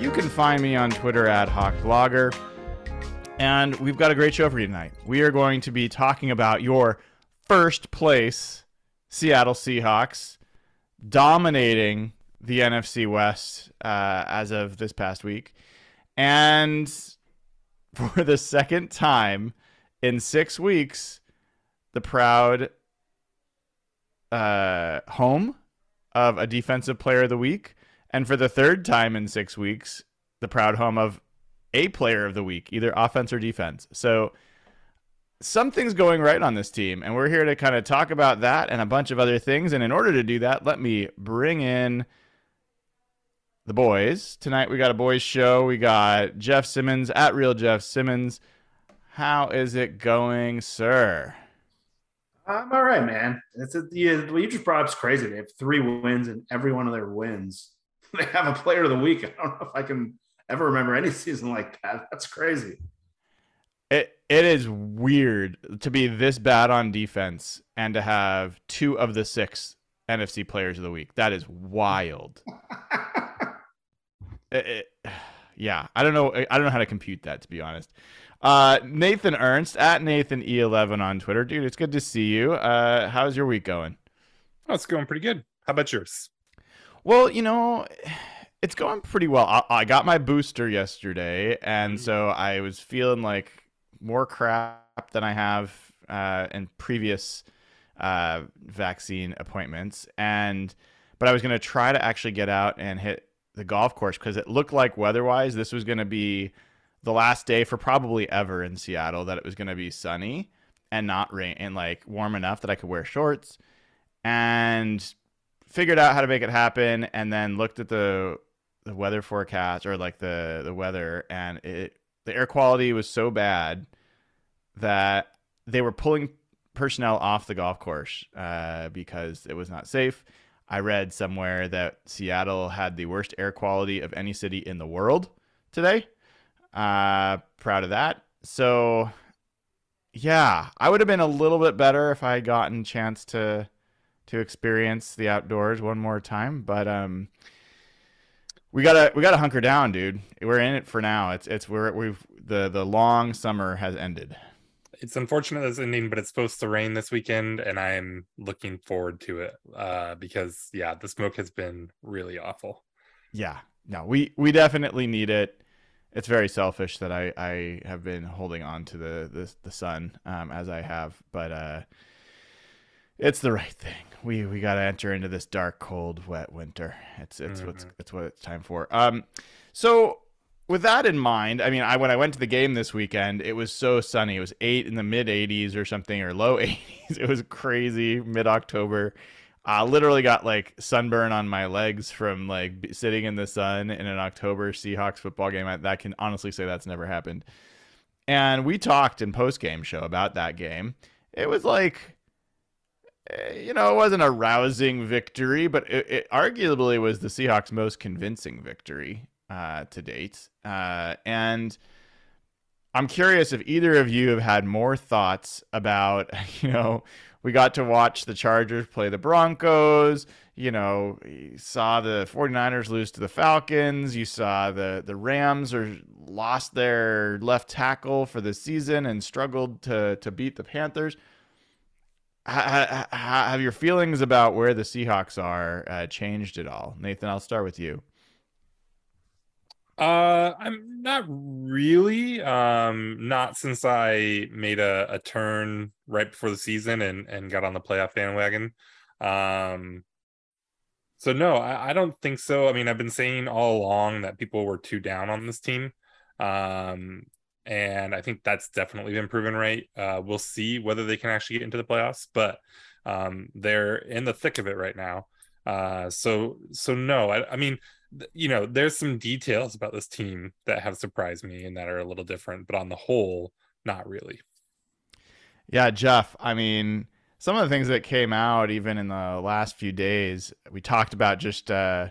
You can find me on Twitter at HawkBlogger. And we've got a great show for you tonight. We are going to be talking about your first place Seattle Seahawks dominating the NFC West uh, as of this past week. And for the second time in six weeks, the proud uh, home of a defensive player of the week and for the third time in six weeks, the proud home of a player of the week, either offense or defense. So something's going right on this team, and we're here to kind of talk about that and a bunch of other things. And in order to do that, let me bring in the boys. Tonight we got a boys show. We got Jeff Simmons at Real Jeff Simmons. How is it going, sir? I'm all right, man. It's a, yeah, what you just brought up is crazy. They have three wins, and every one of their wins they have a player of the week. I don't know if I can ever remember any season like that. That's crazy. It it is weird to be this bad on defense and to have two of the six NFC players of the week. That is wild. it, it, yeah, I don't know. I don't know how to compute that to be honest. Uh, Nathan Ernst at Nathan E11 on Twitter, dude. It's good to see you. Uh, how's your week going? Oh, it's going pretty good. How about yours? Well, you know, it's going pretty well. I, I got my booster yesterday, and mm. so I was feeling like more crap than I have uh, in previous uh, vaccine appointments. And but I was going to try to actually get out and hit the golf course because it looked like weather-wise this was going to be the last day for probably ever in Seattle that it was going to be sunny and not rain and like warm enough that I could wear shorts. And figured out how to make it happen and then looked at the the weather forecast or like the the weather and it the air quality was so bad that they were pulling personnel off the golf course uh, because it was not safe. I read somewhere that Seattle had the worst air quality of any city in the world today. Uh, proud of that. So, yeah, I would have been a little bit better if I had gotten chance to to experience the outdoors one more time. But um, we gotta we gotta hunker down, dude. We're in it for now. It's it's we're we've the the long summer has ended. It's unfortunate it's ending, but it's supposed to rain this weekend, and I'm looking forward to it uh, because yeah, the smoke has been really awful. Yeah, no, we we definitely need it. It's very selfish that I I have been holding on to the the, the sun um, as I have, but uh, it's the right thing. We we got to enter into this dark, cold, wet winter. It's it's what's it's what it's time for. Um, so with that in mind, I mean, I when I went to the game this weekend, it was so sunny. It was eight in the mid 80s or something, or low 80s. It was crazy mid October. I literally got like sunburn on my legs from like sitting in the sun in an October Seahawks football game. I, that can honestly say that's never happened. And we talked in post game show about that game. It was like, you know, it wasn't a rousing victory, but it, it arguably was the Seahawks' most convincing victory uh, to date. Uh, and I'm curious if either of you have had more thoughts about, you know, we got to watch the Chargers play the Broncos. You know, you saw the 49ers lose to the Falcons. You saw the, the Rams are lost their left tackle for the season and struggled to, to beat the Panthers. Ha, ha, have your feelings about where the Seahawks are uh, changed at all? Nathan, I'll start with you. Uh, I'm not really. Um, not since I made a, a turn right before the season and and got on the playoff bandwagon. Um, so no, I, I don't think so. I mean, I've been saying all along that people were too down on this team. Um, and I think that's definitely been proven right. Uh, we'll see whether they can actually get into the playoffs, but um, they're in the thick of it right now. Uh, so so no, I, I mean you know, there's some details about this team that have surprised me and that are a little different, but on the whole, not really. Yeah, Jeff, I mean, some of the things that came out even in the last few days, we talked about just uh,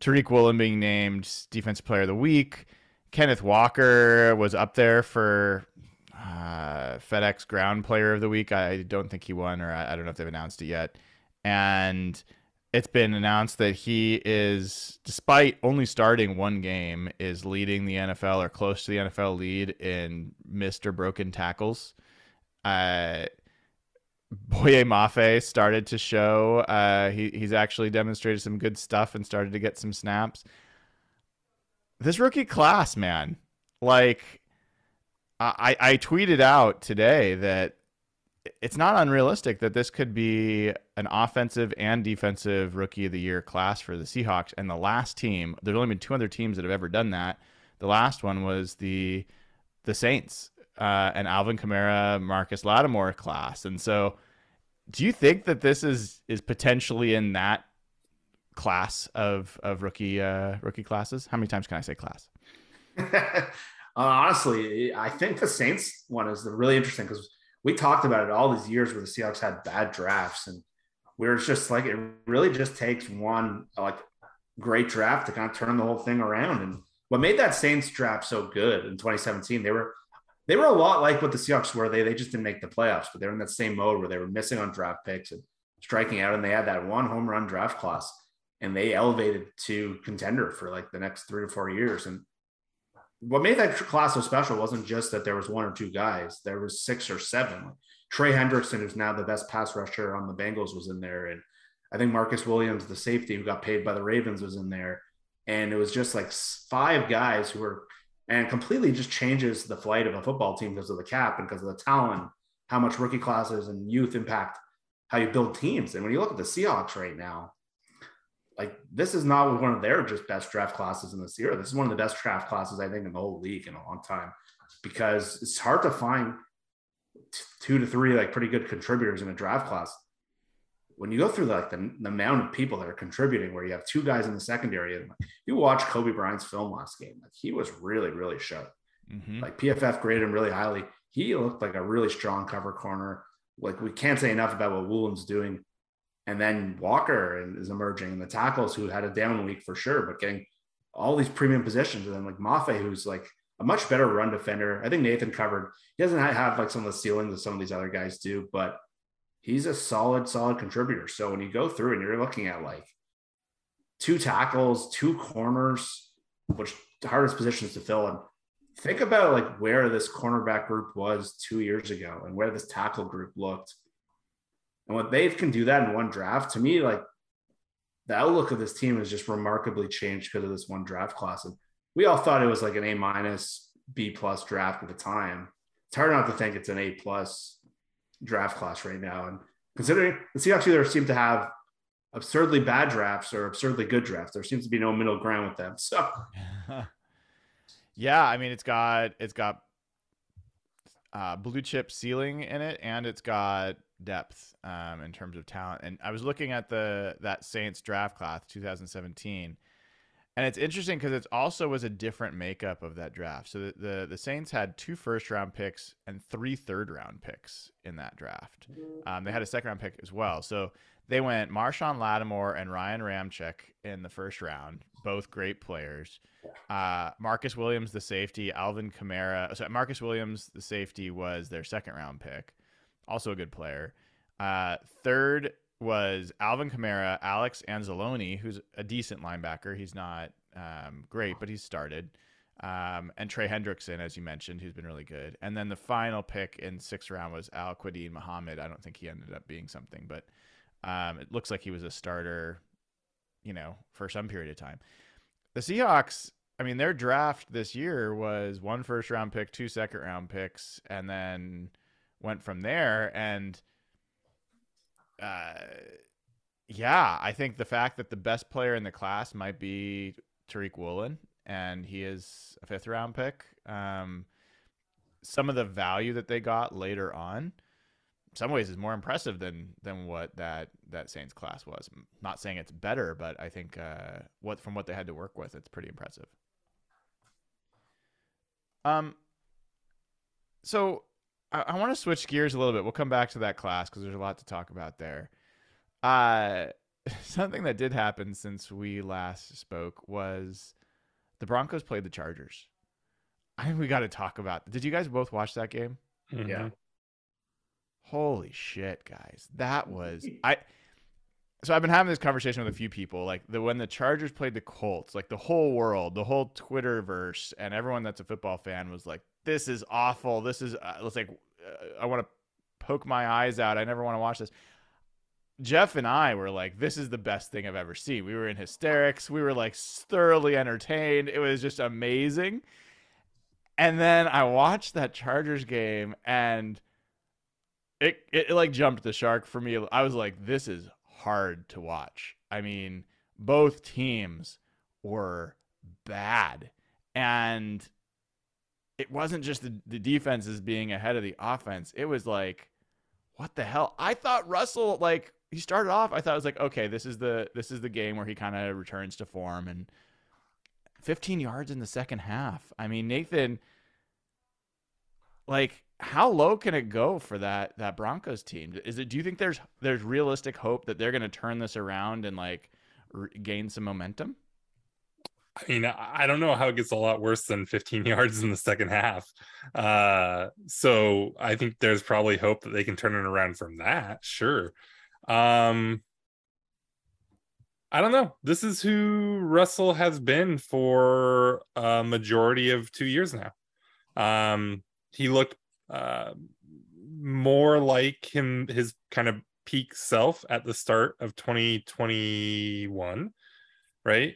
Tariq Woolen being named Defensive Player of the Week. Kenneth Walker was up there for uh, FedEx Ground Player of the Week. I don't think he won, or I, I don't know if they've announced it yet. And it's been announced that he is, despite only starting one game, is leading the NFL or close to the NFL lead in missed or broken tackles. Uh, Boye Mafe started to show. Uh, he he's actually demonstrated some good stuff and started to get some snaps. This rookie class, man, like I I tweeted out today that it's not unrealistic that this could be an offensive and defensive rookie of the year class for the Seahawks. And the last team, there's only been two other teams that have ever done that. The last one was the the Saints uh, and Alvin Kamara, Marcus Lattimore class. And so, do you think that this is is potentially in that class of of rookie uh, rookie classes? How many times can I say class? uh, honestly, I think the Saints one is really interesting because we talked about it all these years where the Seahawks had bad drafts, and where it's just like it really just takes one like great draft to kind of turn the whole thing around. And what made that Saints draft so good in 2017, they were they were a lot like what the Seahawks were. They they just didn't make the playoffs, but they were in that same mode where they were missing on draft picks and striking out, and they had that one home run draft class, and they elevated to contender for like the next three to four years. And what made that class so special wasn't just that there was one or two guys. There was six or seven. Trey Hendrickson, who's now the best pass rusher on the Bengals, was in there, and I think Marcus Williams, the safety who got paid by the Ravens, was in there. And it was just like five guys who were, and completely just changes the flight of a football team because of the cap and because of the talent, how much rookie classes and youth impact how you build teams. And when you look at the Seahawks right now, like this is not one of their just best draft classes in this year. This is one of the best draft classes I think in the whole league in a long time because it's hard to find t- two to three like pretty good contributors in a draft class. When you go through like the, the amount of people that are contributing, where you have two guys in the secondary, and like, you watch Coby Bryant's film last game, like he was really really sharp. Mm-hmm. Like PFF graded him really highly. He looked like a really strong cover corner. Like we can't say enough about what Woolen's doing and then Walker is emerging, and the tackles who had a down week for sure, but getting all these premium positions. And then like Mafe, who's like a much better run defender. I think Nathan covered. He doesn't have like some of the ceilings that some of these other guys do, but he's a solid, solid contributor. So when you go through and you're looking at like two tackles, two corners, which hardest positions to fill, and think about like where this cornerback group was two years ago and where this tackle group looked. And what they can do that in one draft, to me, like the outlook of this team has just remarkably changed because of this one draft class. And we all thought it was like an A minus, B plus draft at the time. It's hard not to think it's an A plus draft class right now. And considering the Seahawks either seem to have absurdly bad drafts or absurdly good drafts, there seems to be no middle ground with them. So yeah, I mean it's got it's got uh, blue chip ceiling in it, and it's got depth um, in terms of talent. And I was looking at the that Saints draft class 2017, and it's interesting because it also was a different makeup of that draft. So the, the, the Saints had two first round picks and three third round picks in that draft. Um, they had a second round pick as well. So they went Marshon Lattimore and Ryan Ramczyk in the first round, both great players. Uh, Marcus Williams, the safety, Alvin Kamara. So Marcus Williams, the safety, was their second round pick, also a good player. Uh, third was Alvin Kamara, Alex Anzalone, who's a decent linebacker. He's not um, great, but he's started. Um, and Trey Hendrickson, as you mentioned, who's been really good. And then the final pick in sixth round was Al-Quadin Muhammad. I don't think he ended up being something, but um, it looks like he was a starter, you know, for some period of time. The Seahawks, I mean, their draft this year was one first round pick, two second round picks, and then went from there. And uh, yeah, I think the fact that the best player in the class might be Tariq Woolen, and he is a fifth round pick. Um, some of the value that they got later on, some ways, is more impressive than than what that that Saints class was. I'm not saying it's better, but I think uh, what from what they had to work with, it's pretty impressive. Um. So I, I want to switch gears a little bit. We'll come back to that class because there's a lot to talk about there. Uh, something that did happen since we last spoke was the Broncos played the Chargers. I think we got to talk about. Did you guys both watch that game? Mhm. yeah. Holy shit, guys. That was I so I've been having this conversation with a few people like the when the Chargers played the Colts, like the whole world, the whole Twitterverse and everyone that's a football fan was like this is awful. This is uh, it's like uh, I want to poke my eyes out. I never want to watch this. Jeff and I were like, this is the best thing I've ever seen. We were in hysterics. We were like thoroughly entertained. It was just amazing. And then I watched that Chargers game and it, it, it like jumped the shark for me. I was like, this is hard to watch. I mean, both teams were bad. And it wasn't just the, the defenses being ahead of the offense. It was like, what the hell? I thought Russell like he started off. I thought it was like, okay, this is the this is the game where he kind of returns to form and 15 yards in the second half. I mean, Nathan, like, how low can it go for that that Broncos team? Is it? Do you think there's there's realistic hope that they're going to turn this around and like gain some momentum? I mean, I don't know how it gets a lot worse than 15 yards in the second half. Uh, so I think there's probably hope that they can turn it around from that. Sure. Um, I don't know. This is who Russell has been for a majority of two years now. Um, he looked uh, more like him, his kind of peak self at the start of 2021, right?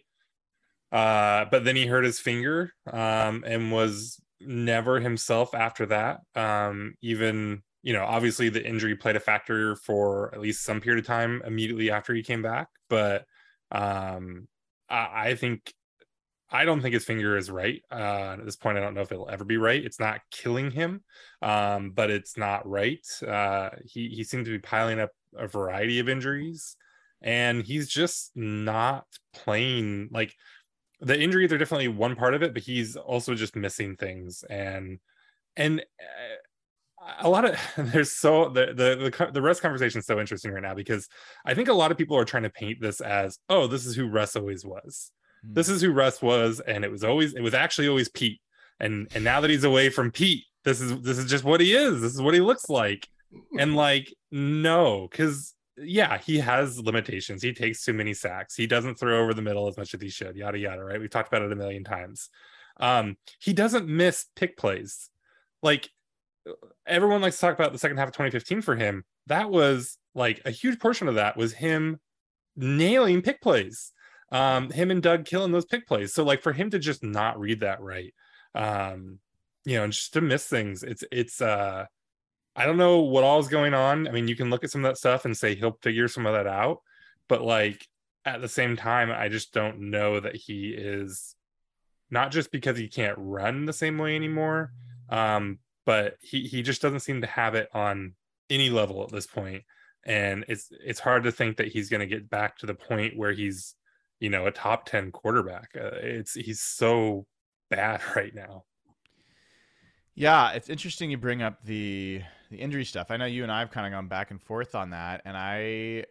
Uh, but then he hurt his finger um, and was never himself after that. Um, even, you know, obviously the injury played a factor for at least some period of time immediately after he came back. But um, I, I think, I don't think his finger is right. Uh, at this point, I don't know if it'll ever be right. It's not killing him, um, but it's not right. Uh, he, he seemed to be piling up a variety of injuries and he's just not playing like the injuries are definitely one part of it, but he's also just missing things and and uh, a lot of there's so the the the, the Russ conversation is so interesting right now because I think a lot of people are trying to paint this as oh this is who Russ always was. This is who Russ was, and it was always it was actually always Pete. And and now that he's away from Pete, this is this is just what he is. This is what he looks like. And like no, because yeah, he has limitations. He takes too many sacks. He doesn't throw over the middle as much as he should. Yada yada. Right? We've talked about it a million times. Um, he doesn't miss pick plays. Like everyone likes to talk about the second half of 2015 for him. That was like a huge portion of that was him nailing pick plays. Um, him and Doug killing those pick plays. So like for him to just not read that right, um, you know, and just to miss things, it's it's uh I don't know what all is going on. I mean, you can look at some of that stuff and say he'll figure some of that out, but like at the same time, I just don't know that he is not just because he can't run the same way anymore, um, but he he just doesn't seem to have it on any level at this point, and it's it's hard to think that he's going to get back to the point where he's you know a top ten quarterback. Uh, it's he's so bad right now. Yeah, it's interesting you bring up the the injury stuff. I know you and I have kind of gone back and forth on that, and I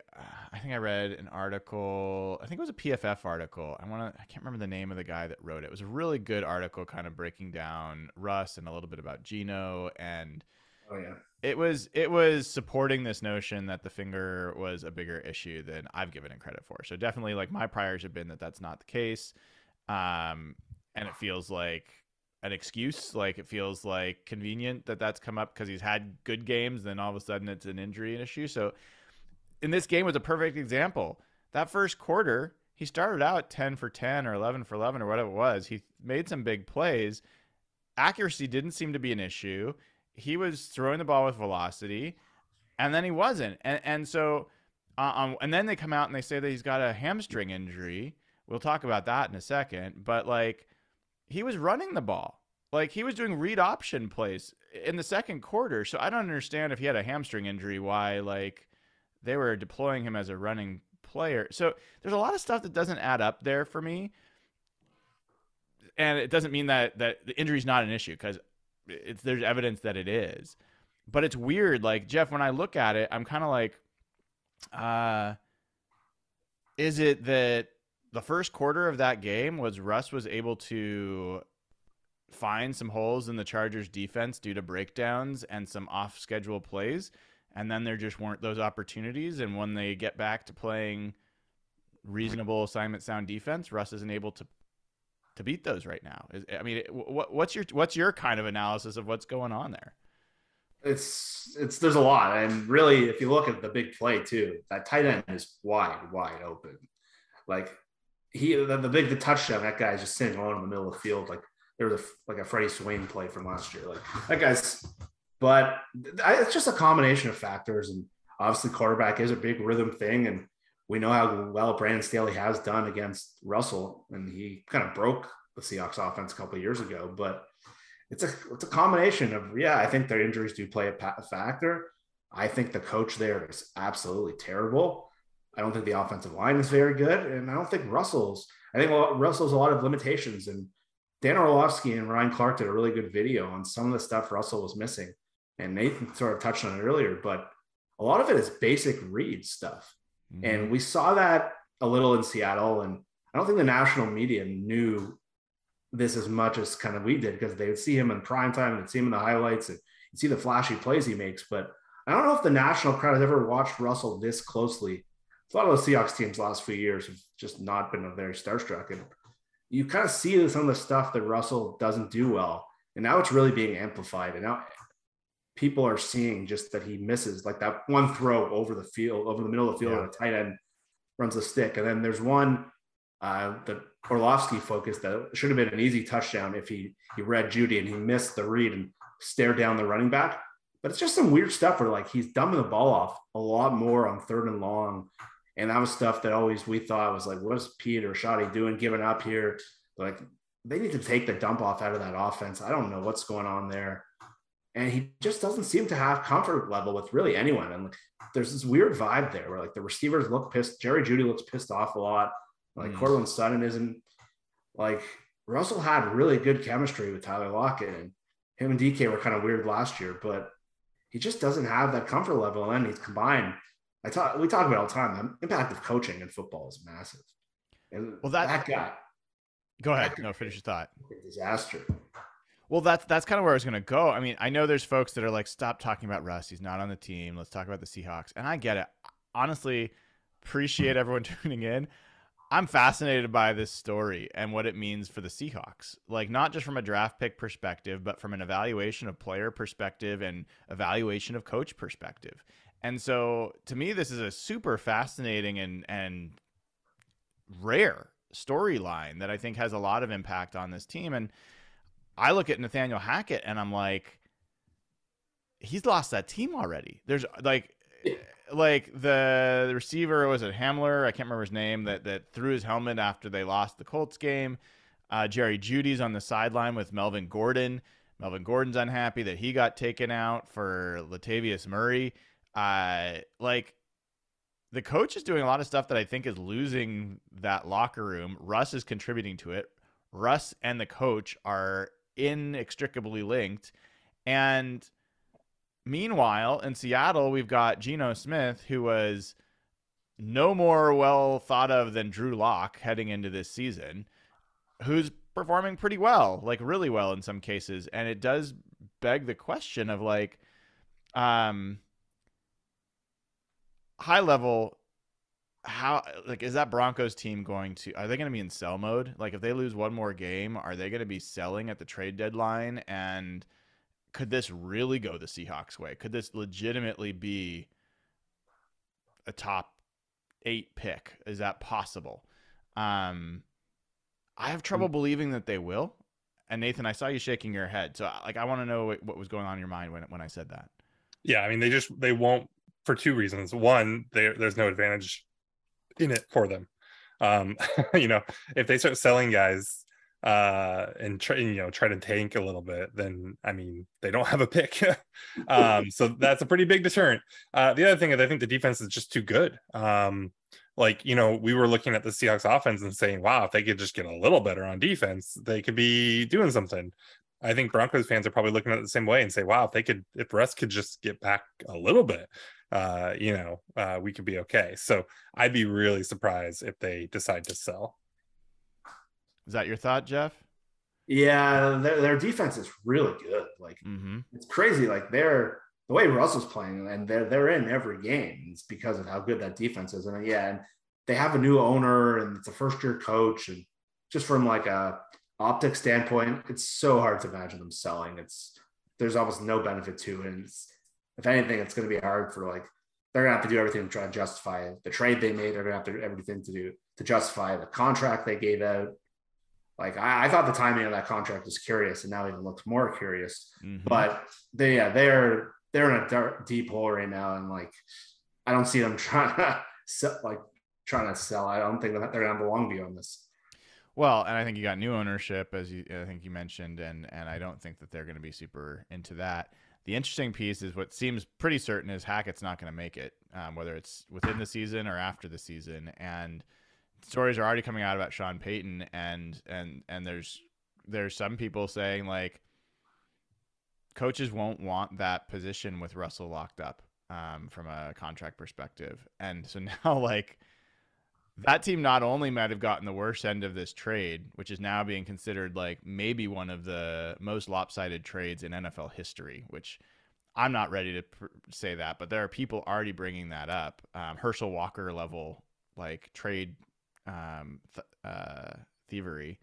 I think I read an article. I think it was a PFF article. I want to. I can't remember the name of the guy that wrote it. It was a really good article, kind of breaking down Russ and a little bit about Geno, and Oh yeah. it was it was supporting this notion that the finger was a bigger issue than I've given it credit for. So definitely, like my priors have been that that's not the case, um, and it feels like an excuse. Like it feels like convenient that that's come up because he's had good games, then all of a sudden it's an injury issue. So in this game was a perfect example. That first quarter, he started out 10 for 10 or 11 for 11 or whatever it was. He made some big plays. Accuracy didn't seem to be an issue. He was throwing the ball with velocity, and then he wasn't. And and so, uh, um, and then they come out and they say that he's got a hamstring injury. We'll talk about that in a second. But like, he was running the ball. Like he was doing read option plays in the second quarter. So I don't understand if he had a hamstring injury, why like they were deploying him as a running player. So there's a lot of stuff that doesn't add up there for me. And it doesn't mean that that the injury's not an issue because it's there's evidence that it is. But it's weird. Like Jeff, when I look at it, I'm kind of like, uh, is it that the first quarter of that game was Russ was able to find some holes in the Chargers defense due to breakdowns and some off schedule plays and then there just weren't those opportunities and when they get back to playing reasonable assignment sound defense Russ isn't able to to beat those right now. I mean, what, what's your what's your kind of analysis of what's going on there? It's it's there's a lot, and really, if you look at the big play too, that tight end is wide, wide open. Like he, the, the big the touchdown, that guy's just sitting alone in the middle of the field, like there was a, like a Freddie Swain play from last year. Like that guy's, but it's just a combination of factors, and obviously quarterback is a big rhythm thing, and we know how well Brandon Staley has done against Russell, and he kind of broke the Seahawks offense a couple of years ago. But it's a it's a combination of yeah, I think their injuries do play a factor. I think the coach there is absolutely terrible. I don't think the offensive line is very good, and I don't think Russell's. I think Russell's a lot of limitations. And Dan Orlovsky and Ryan Clark did a really good video on some of the stuff Russell was missing, and Nathan sort of touched on it earlier. But a lot of it is basic read stuff. Mm-hmm. And we saw that a little in Seattle. And I don't think the national media knew this as much as kind of we did because they would see him in prime time and see him in the highlights and see the flashy plays he makes. But I don't know if the national crowd has ever watched Russell this closely. A lot of those Seahawks teams last few years have just not been very starstruck. And you kind of see some of the stuff that Russell doesn't do well. And now it's really being amplified. And now people are seeing just that he misses like that one throw over the field, over the middle of the field, yeah. and a tight end runs the stick. And then there's one uh, that Orlovsky focused that should have been an easy touchdown if he he read Jeudy and he missed the read and stared down the running back. But it's just some weird stuff where like he's dumbing the ball off a lot more on third and long. And that was stuff that always we thought was like, what's Pete or Schotty doing giving up here? Like they need to take the dump off out of that offense. I don't know what's going on there and he just doesn't seem to have comfort level with really anyone. And like, there's this weird vibe there where like the receivers look pissed. Jerry Jeudy looks pissed off a lot. Like mm. Courtland Sutton isn't like Russell had really good chemistry with Tyler Lockett and him and DK were kind of weird last year, but he just doesn't have that comfort level. And he's combined. I talk, we talk about all the time. The impact of coaching in football is massive. And well, that, that guy. Go ahead. No, finish your thought. Disaster. Well, that's that's kind of where I was going to go. I mean, I know there's folks that are like, "Stop talking about Russ. He's not on the team. Let's talk about the Seahawks." And I get it. Honestly, appreciate everyone tuning in. I'm fascinated by this story and what it means for the Seahawks. Like not just from a draft pick perspective, but from an evaluation of player perspective and evaluation of coach perspective. And so to me this is a super fascinating and and rare storyline that I think has a lot of impact on this team and I look at Nathaniel Hackett and I'm like he's lost that team already. There's like like the, the receiver was it Hamler? I can't remember his name that that threw his helmet after they lost the Colts game. Uh, Jerry Jeudy's on the sideline with Melvin Gordon. Melvin Gordon's unhappy that he got taken out for Latavius Murray. Uh, like the coach is doing a lot of stuff that I think is losing that locker room. Russ is contributing to it. Russ and the coach are inextricably linked, and Meanwhile, in Seattle, we've got Geno Smith, who was no more well thought of than Drew Lock heading into this season, who's performing pretty well, like really well in some cases. And it does beg the question of like, um, high level, how like is that Broncos team going to are they going to be in sell mode? Like if they lose one more game, are they going to be selling at the trade deadline and could this really go the Seahawks way? Could this legitimately be a top eight pick? Is that possible? Um, I have trouble mm. believing that they will. And Nathan, I saw you shaking your head, so like I want to know what was going on in your mind when when I said that. Yeah, I mean they just they won't for two reasons. One, there's no advantage in it for them. Um, you know, if they start selling guys uh and try you know try to tank a little bit then i mean they don't have a pick um so that's a pretty big deterrent uh the other thing is i think the defense is just too good um like you know we were looking at the seahawks offense and saying wow if they could just get a little better on defense they could be doing something i think broncos fans are probably looking at it the same way and say wow if they could if russ could just get back a little bit uh you know uh we could be okay so i'd be really surprised if they decide to sell is that your thought, Jeff? Yeah, their, their defense is really good. Like mm-hmm. it's crazy. Like they're the way Russell's playing, and they're they're in every game. It's because of how good that defense is. And yeah, and they have a new owner, and it's a first year coach, and just from like a optic standpoint, it's so hard to imagine them selling. It's there's almost no benefit to it. And if anything, it's going to be hard for like they're going to have to do everything to try to justify the trade they made. They're going to have to do everything to do to justify the contract they gave out like I, I, thought the timing of that contract was curious, and now even looks more curious. Mm-hmm. But they, yeah, they're they're in a dark, deep hole right now, and like I don't see them trying to sell, like trying to sell. I don't think that they're gonna have a long view on this. Well, and I think you got new ownership, as you I think you mentioned, and and I don't think that they're going to be super into that. The interesting piece is what seems pretty certain is Hackett's not going to make it, um, whether it's within the season or after the season, and stories are already coming out about Sean Payton, and and and there's there's some people saying like coaches won't want that position with Russell locked up um, from a contract perspective, and so now like that team not only might have gotten the worst end of this trade, which is now being considered like maybe one of the most lopsided trades in NFL history, which I'm not ready to pr- say that, but there are people already bringing that up. Um, Herschel Walker level like trade um, th- uh, thievery,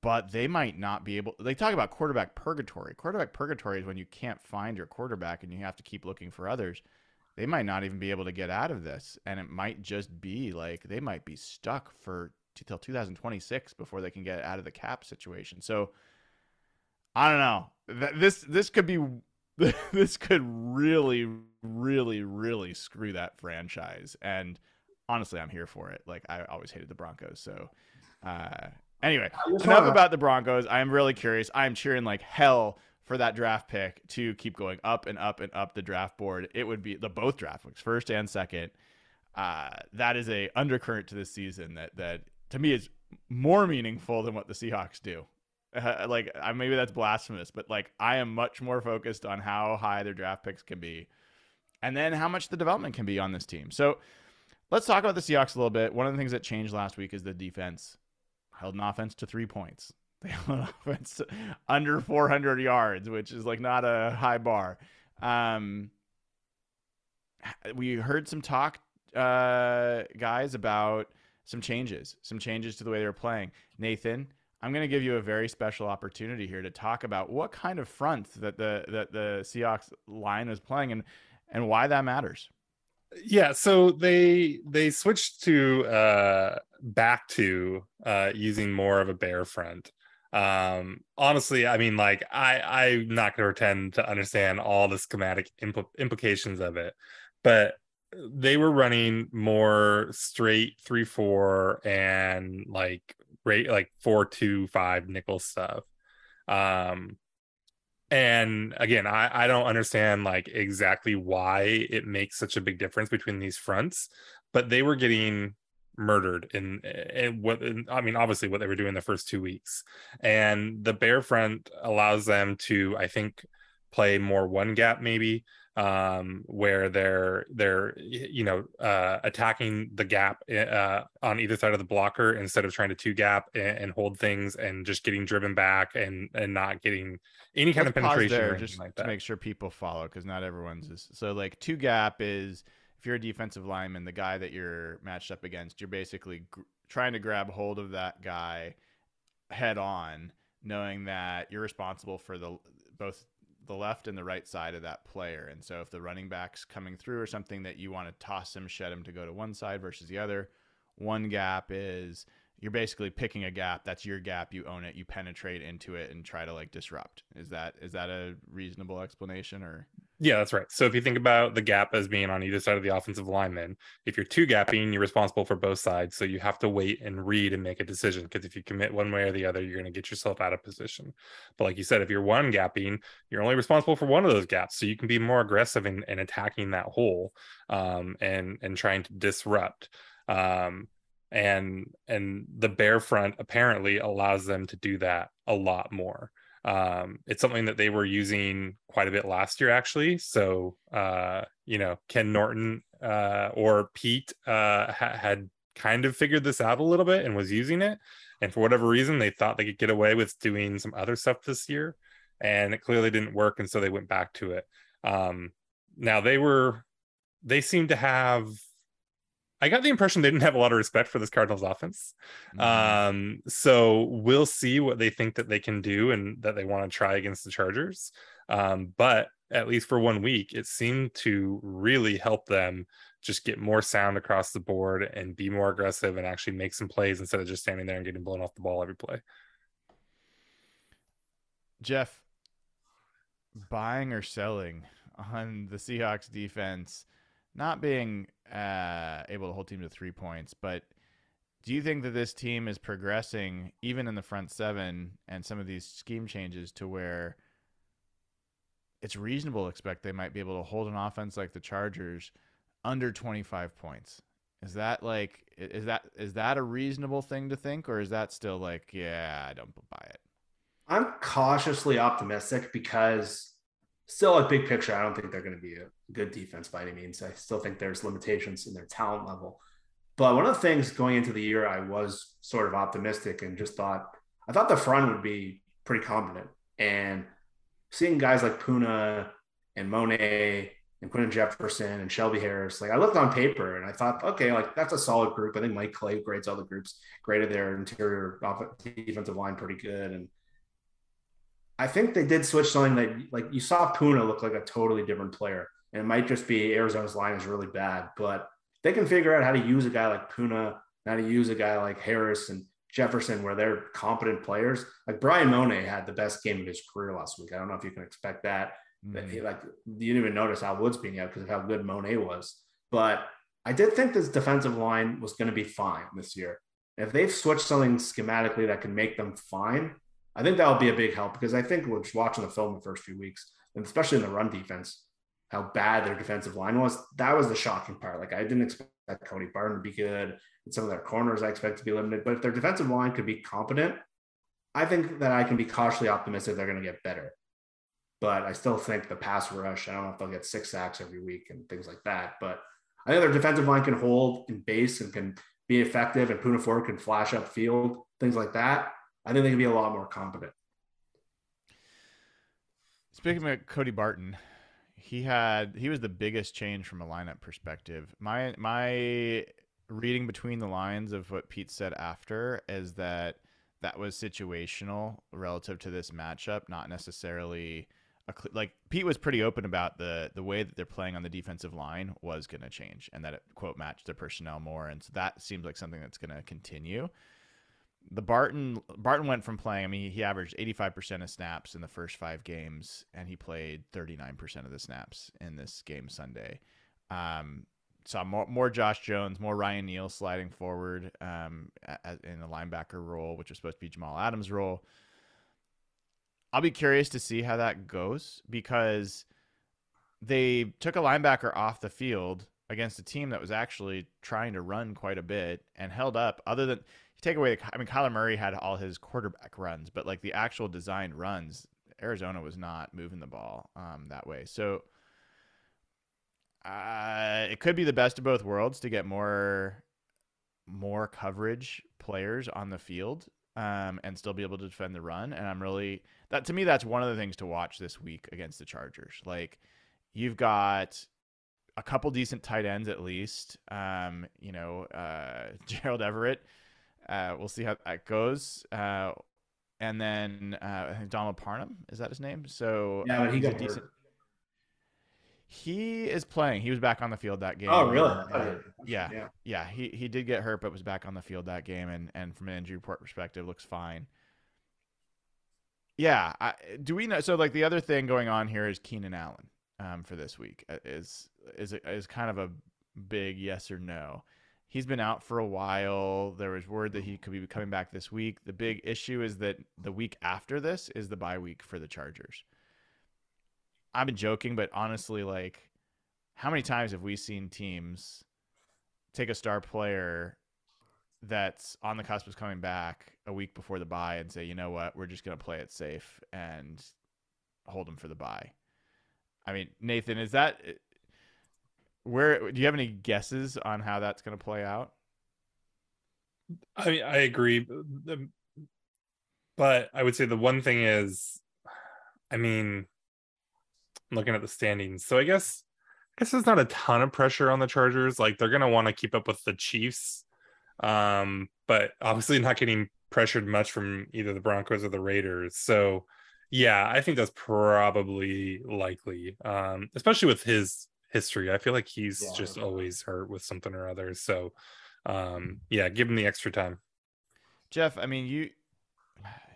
but they might not be able. They talk about quarterback purgatory. Quarterback purgatory is when you can't find your quarterback and you have to keep looking for others. They might not even be able to get out of this, and it might just be like they might be stuck for till 2026 before they can get out of the cap situation. So I don't know. This this could be this could really really really screw that franchise and honestly, I'm here for it. Like I always hated the Broncos. So uh, anyway, enough about the Broncos. I am really curious. I am cheering like hell for that draft pick to keep going up and up and up the draft board. It would be the both draft picks, first and second. Uh, that is a undercurrent to this season that that to me is more meaningful than what the Seahawks do. Uh, like maybe that's blasphemous, but like I am much more focused on how high their draft picks can be, and then how much the development can be on this team. So Let's talk about the Seahawks a little bit. One of the things that changed last week is the defense held an offense to three points. They held offense under 400 yards, which is like not a high bar. Um, we heard some talk, uh, guys, about some changes, some changes to the way they were playing. Nathan, I'm going to give you a very special opportunity here to talk about what kind of front that the that the Seahawks line was playing and and why that matters. Yeah, so they they switched to uh back to uh using more of a bear front. Um honestly, I mean like I I'm not going to pretend to understand all the schematic impl- implications of it, but they were running more straight three four and like rate like four two five nickel stuff. Um, and again, I I don't understand like exactly why it makes such a big difference between these fronts, but they were getting murdered in, in what in, I mean, obviously what they were doing the first two weeks, and the bear front allows them to I think play more one gap maybe um, where they're they're you know uh, attacking the gap uh, on either side of the blocker instead of trying to two gap and, and, hold things and just getting driven back and and not getting any kind Let's of penetration there just like to make sure people follow because not everyone's is, so like two gap is if you're a defensive lineman the guy that you're matched up against you're basically gr- trying to grab hold of that guy head on knowing that you're responsible for the both the left and the right side of that player. And so if the running back's coming through or something that you want to toss him, shed him to go to one side versus the other, one gap is you're basically picking a gap. That's your gap. You own it. You penetrate into it and try to like disrupt. Is that is that a reasonable explanation or? Yeah, that's right. So if you think about the gap as being on either side of the offensive lineman, if you're two gapping, you're responsible for both sides. So you have to wait and read and make a decision because if you commit one way or the other, you're going to get yourself out of position. But like you said, if you're one gapping, you're only responsible for one of those gaps. So you can be more aggressive in, in attacking that hole um, and and trying to disrupt. Um, and and the bear front apparently allows them to do that a lot more um, it's something that they were using quite a bit last year actually. So uh, you know ken norton uh, or pete uh, ha- had kind of figured this out a little bit and was using it. And for whatever reason they thought they could get away with doing some other stuff this year and it clearly didn't work and so they went back to it. Um, now they were they seem to have I got the impression they didn't have a lot of respect for this Cardinals offense. Mm-hmm. Um, so we'll see what they think that they can do and that they want to try against the Chargers. Um, but at least for one week, it seemed to really help them just get more sound across the board and be more aggressive and actually make some plays instead of just standing there and getting blown off the ball every play. Jeff, buying or selling on the Seahawks defense not being uh, able to hold team to three points, but do you think that this team is progressing even in the front seven and some of these scheme changes to where it's reasonable to expect they might be able to hold an offense like the Chargers under 25 points? Is that like is that is that a reasonable thing to think or is that still like yeah, I don't buy it? I'm cautiously optimistic because still a big picture, I don't think they're going to be a good defense by any means. I still think there's limitations in their talent level. But one of the things going into the year, I was sort of optimistic and just thought I thought the front would be pretty competent. And seeing guys like Poona and Mone and Quinton Jefferson and Shelby Harris, like I looked on paper and I thought, okay, like that's a solid group. I think Mike Clay grades all the groups, graded their interior defensive line pretty good. And I think they did switch something that like you saw Poona look like a totally different player. And it might just be Arizona's line is really bad, but they can figure out how to use a guy like Poona, how to use a guy like Harris and Jefferson, where they're competent players. Like Bryan Mone had the best game of his career last week. I don't know if you can expect that. Mm-hmm. He, like you didn't even notice Al Woods being out because of how good Monet was. But I did think this defensive line was going to be fine this year. If they've switched something schematically that can make them fine, I think that will be a big help because I think we're watching the film the first few weeks, and especially in the run defense, how bad their defensive line was. That was the shocking part. Like I didn't expect Cody Barton to be good, and some of their corners I expect to be limited. But if their defensive line could be competent, I think that I can be cautiously optimistic they're going to get better. But I still think the pass rush. I don't know if they'll get six sacks every week and things like that. But I think their defensive line can hold in base and can be effective, and Poona Ford can flash up field, things like that. I think they can be a lot more competent. Speaking of Cody Barton, he had he was the biggest change from a lineup perspective. My my reading between the lines of what Pete said after is that that was situational relative to this matchup, not necessarily a like Pete was pretty open about the the way that they're playing on the defensive line was going to change and that it quote matched their personnel more, and so that seems like something that's going to continue. The Barton Barton went from playing. I mean, he averaged 85% of snaps in the first five games, and he played 39% of the snaps in this game Sunday. Um, saw more, more Josh Jones, more Ryan Neal sliding forward um, in the linebacker role, which was supposed to be Jamal Adams' role. I'll be curious to see how that goes because they took a linebacker off the field against a team that was actually trying to run quite a bit and held up. Other than you take away, the, I mean, Kyler Murray had all his quarterback runs, but like the actual designed runs, Arizona was not moving the ball um, that way. So uh, it could be the best of both worlds to get more more coverage players on the field um, and still be able to defend the run. And I'm really that to me that's one of the things to watch this week against the Chargers. Like you've got a couple decent tight ends at least. Um, you know, uh, Gerald Everett. Uh, we'll see how that goes. Uh, and then uh, I think Donald Parham is that his name? So yeah, but he got decent. He is playing. He was back on the field that game. Oh, really? Uh, yeah, yeah, yeah. He he did get hurt, but was back on the field that game, and and from an injury report perspective, looks fine. Yeah. I, do we know? So like the other thing going on here is Keenan Allen um, for this week uh, is is is kind of a big yes or no. He's been out for a while. There was word that he could be coming back this week. The big issue is that the week after this is the bye week for the Chargers. I've been joking, but honestly, like, how many times have we seen teams take a star player that's on the cusp of coming back a week before the bye and say, you know what, we're just going to play it safe and hold them for the bye? I mean, Nathan, is that where? Do you have any guesses on how that's going to play out? I mean, I agree, but I would say the one thing is, I mean, looking at the standings. So I guess I guess there's not a ton of pressure on the Chargers. Like they're gonna want to keep up with the Chiefs, um, but obviously not getting pressured much from either the Broncos or the Raiders. So yeah, I think that's probably likely, um, especially with his history. I feel like he's yeah. just always hurt with something or other. So um, yeah, give him the extra time. Jeff, I mean you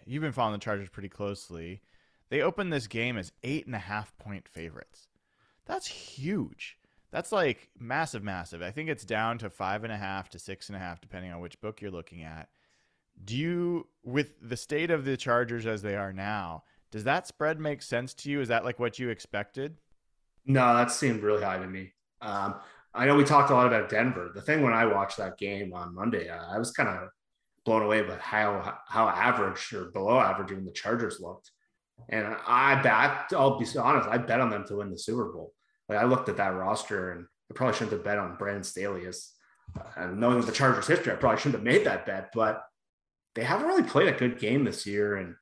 you've been following the Chargers pretty closely. They opened this game as eight and a half point favorites. That's huge. That's like massive, massive. I think it's down to five and a half to six and a half, depending on which book you're looking at. Do you, with the state of the Chargers as they are now, does that spread make sense to you? Is that like what you expected? No, that seemed really high to me. Um, I know we talked a lot about Denver. The thing when I watched that game on Monday, uh, I was kind of blown away by how how average or below average even the Chargers looked. And I bet, I'll be honest, I bet on them to win the Super Bowl. Like I looked at that roster and I probably shouldn't have bet on Brandon Staley as, and knowing the Chargers history, I probably shouldn't have made that bet, but they haven't really played a good game this year. And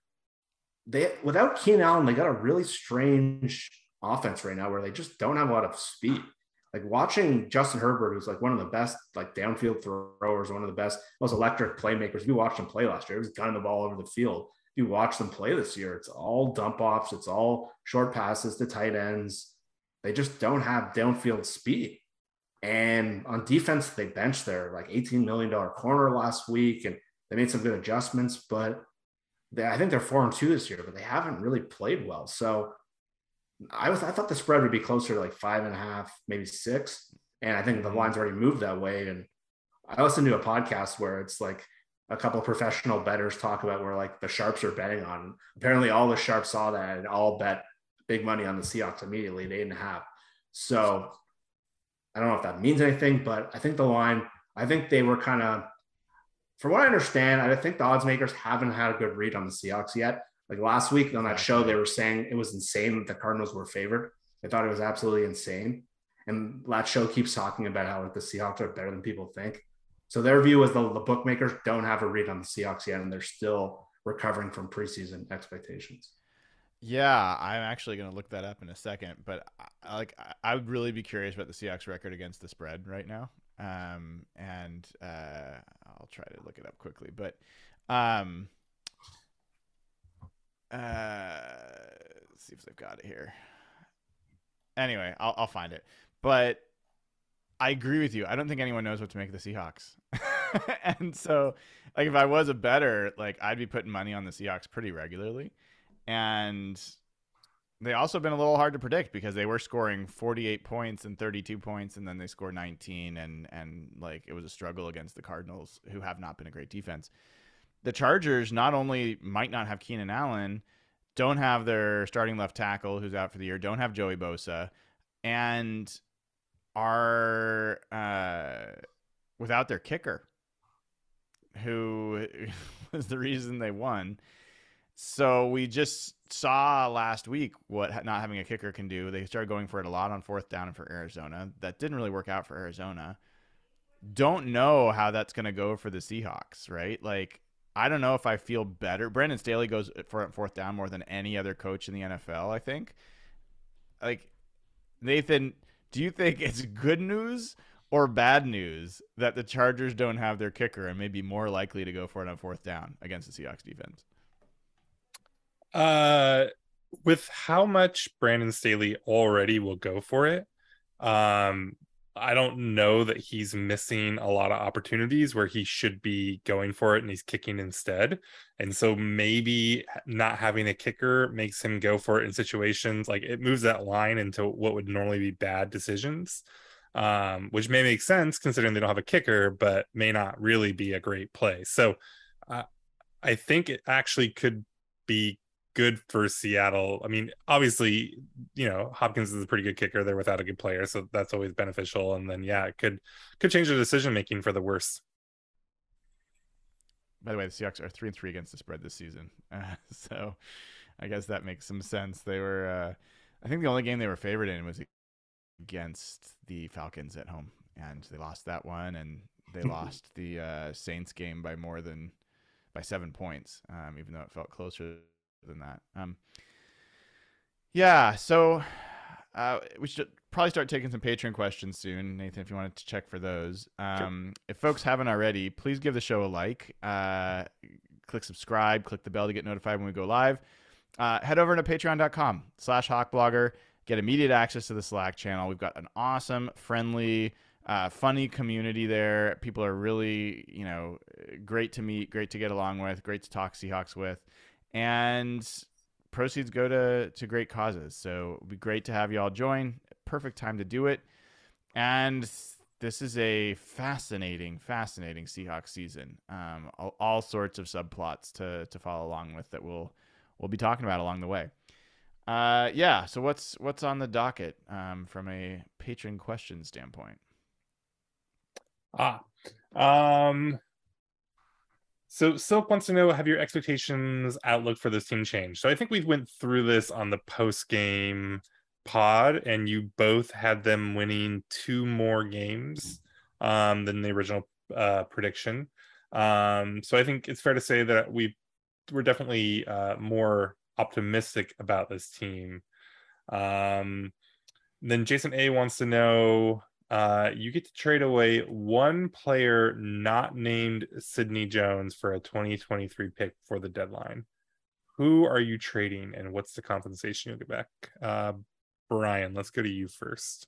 they, without Keenan Allen, they got a really strange offense right now where they just don't have a lot of speed. Like watching Justin Herbert, who's like one of the best, like downfield throwers, one of the best, most electric playmakers. We watched him play last year. He was gunning the ball over the field you watch them play this year, it's all dump offs, it's all short passes to tight ends. They just don't have downfield speed. And on defense, they benched their like $18 million corner last week and they made some good adjustments, but they, I think they're four and two this year, but they haven't really played well. So I was I thought the spread would be closer to like five and a half, maybe six. And I think the mm-hmm. line's already moved that way. And I listened to a podcast where it's like a couple professional bettors talk about where like the sharps are betting on. Apparently, all the sharps saw that and all bet big money on the Seahawks immediately, eight and a half. So I don't know if that means anything, but I think the line, I think they were kind of, from what I understand, I think the odds makers haven't had a good read on the Seahawks yet. Like last week on that show, they were saying it was insane that the Cardinals were favored. They thought it was absolutely insane. And that show keeps talking about how like the Seahawks are better than people think. So their view is the, the bookmakers don't have a read on the Seahawks yet, and they're still recovering from preseason expectations. Yeah, I'm actually going to look that up in a second, but I, like I would really be curious about the Seahawks record against the spread right now. Um, and uh, I'll try to look it up quickly, but um, uh, let's see if I've got it here. Anyway, I'll I'll find it. But I agree with you. I don't think anyone knows what to make of the Seahawks. and so, like, if I was a better, like, I'd be putting money on the Seahawks pretty regularly. And they also been a little hard to predict because they were scoring 48 points and 32 points, and then they scored 19, and and like it was a struggle against the Cardinals, who have not been a great defense. The Chargers not only might not have Keenan Allen, don't have their starting left tackle who's out for the year, don't have Joey Bosa, and are uh, without their kicker, who was the reason they won. So we just saw last week what not having a kicker can do. They started going for it a lot on fourth down for Arizona. That didn't really work out for Arizona. Don't know how that's going to go for the Seahawks, right? Like, I don't know if I feel better. Brandon Staley goes for fourth down more than any other coach in the NFL, I think. Like, Nathan, do you think it's good news or bad news that the Chargers don't have their kicker and may be more likely to go for it on fourth down against the Seahawks defense? Uh, with how much Brandon Staley already will go for it, um, I don't know that he's missing a lot of opportunities where he should be going for it and he's kicking instead. And so maybe not having a kicker makes him go for it in situations like it moves that line into what would normally be bad decisions, um, which may make sense considering they don't have a kicker, but may not really be a great play. So uh, I think it actually could be good for Seattle. I mean, obviously, you know, Hopkins is a pretty good kicker. They're without a good player, so that's always beneficial. And then, yeah, it could could change the decision making for the worse. By the way, the Seahawks are three and three against the spread this season, uh, so I guess that makes some sense. They were, uh, I think, the only game they were favored in was against the Falcons at home, and they lost that one, and they lost the uh, Saints game by more than by seven points, um, even though it felt closer than that. Um, yeah, so uh, we should probably start taking some Patreon questions soon, Nathan. If you wanted to check for those, um, sure. if folks haven't already, please give the show a like, uh, click subscribe, click the bell to get notified when we go live. Uh, head over to patreon.com slash hawkblogger get immediate access to the slack channel we've got an awesome friendly uh, funny community there people are really you know great to meet great to get along with great to talk seahawks with and proceeds go to to great causes. So it'd be great to have you all join. Perfect time to do it. And this is a fascinating, fascinating Seahawks season. Um, all, all, sorts of subplots to to follow along with that we'll we'll be talking about along the way. Uh, yeah. So what's what's on the docket um, from a patron question standpoint? Ah, um, so Silk wants to know have your expectations outlook for this team changed? So I think we went through this on the post game pod, and you both had them winning two more games um, than the original uh, prediction. Um, so I think it's fair to say that we we're definitely uh, more optimistic about this team. Um, then Jason A wants to know uh, you get to trade away one player not named Sidney Jones for a 2023 pick for the deadline. Who are you trading and what's the compensation you'll get back? Uh, Brian, let's go to you first.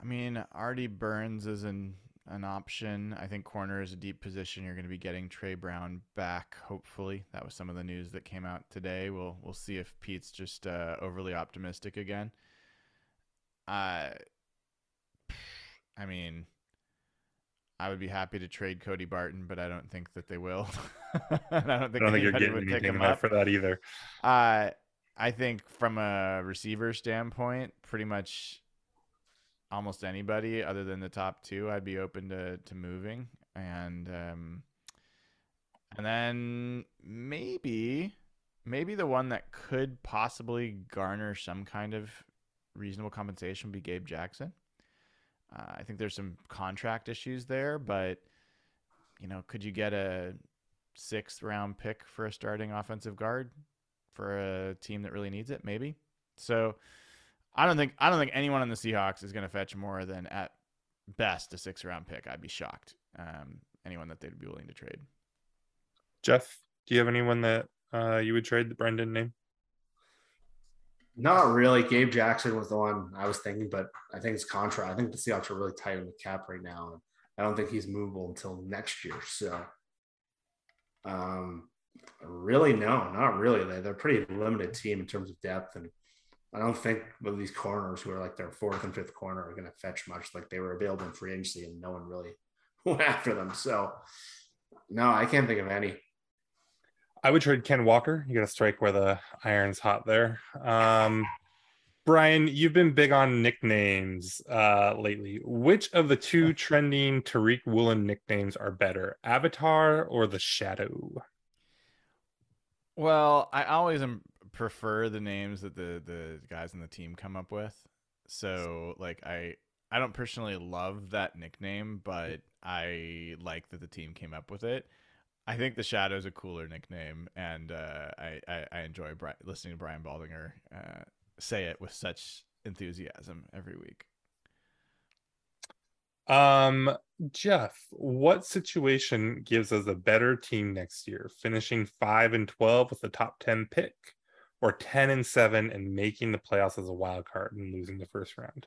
I mean, Artie Burns is an an option. I think corner is a deep position. You're going to be getting Tre Brown back, hopefully. That was some of the news that came out today. We'll we'll see if Pete's just uh, overly optimistic again. Uh, I mean, I would be happy to trade Cody Barton, but I don't think that they will. I don't think, I don't think you're getting anything up for that either. Uh, I think from a receiver standpoint, pretty much almost anybody other than the top two, I'd be open to to moving, and um, and then maybe maybe the one that could possibly garner some kind of reasonable compensation would be Gabe Jackson. Uh, I think there's some contract issues there, but you know, could you get a sixth round pick for a starting offensive guard for a team that really needs it? Maybe. So I don't think I don't think anyone on the Seahawks is going to fetch more than at best a six round pick. I'd be shocked. Um, anyone that they'd be willing to trade. Jeff, do you have anyone that uh, you would trade the Brendan name? Not really. Gabe Jackson was the one I was thinking, but I think it's contra. I think the Seahawks are really tight in the cap right now, and I don't think he's movable until next year. So, um, really, no, not really. They they're a pretty limited team in terms of depth, and I don't think with these corners who are like their fourth and fifth corner are going to fetch much. Like they were available in free agency, and no one really went after them. So, no, I can't think of any. I would trade Ken Walker. You got to strike where the iron's hot there. Um, Brian, you've been big on nicknames uh, lately. Which of the two trending Tariq Woolen nicknames are better, Avatar or the Shadow? Well, I always am, prefer the names that the the guys in the team come up with. So, like, I I don't personally love that nickname, but I like that the team came up with it. I think the Shadow is a cooler nickname, and uh, I, I, I enjoy Bri- listening to Brian Baldinger uh, say it with such enthusiasm every week. Um, Jeff, what situation gives us a better team next year? Finishing five and twelve with the top ten pick, or ten and seven and making the playoffs as a wild card and losing the first round?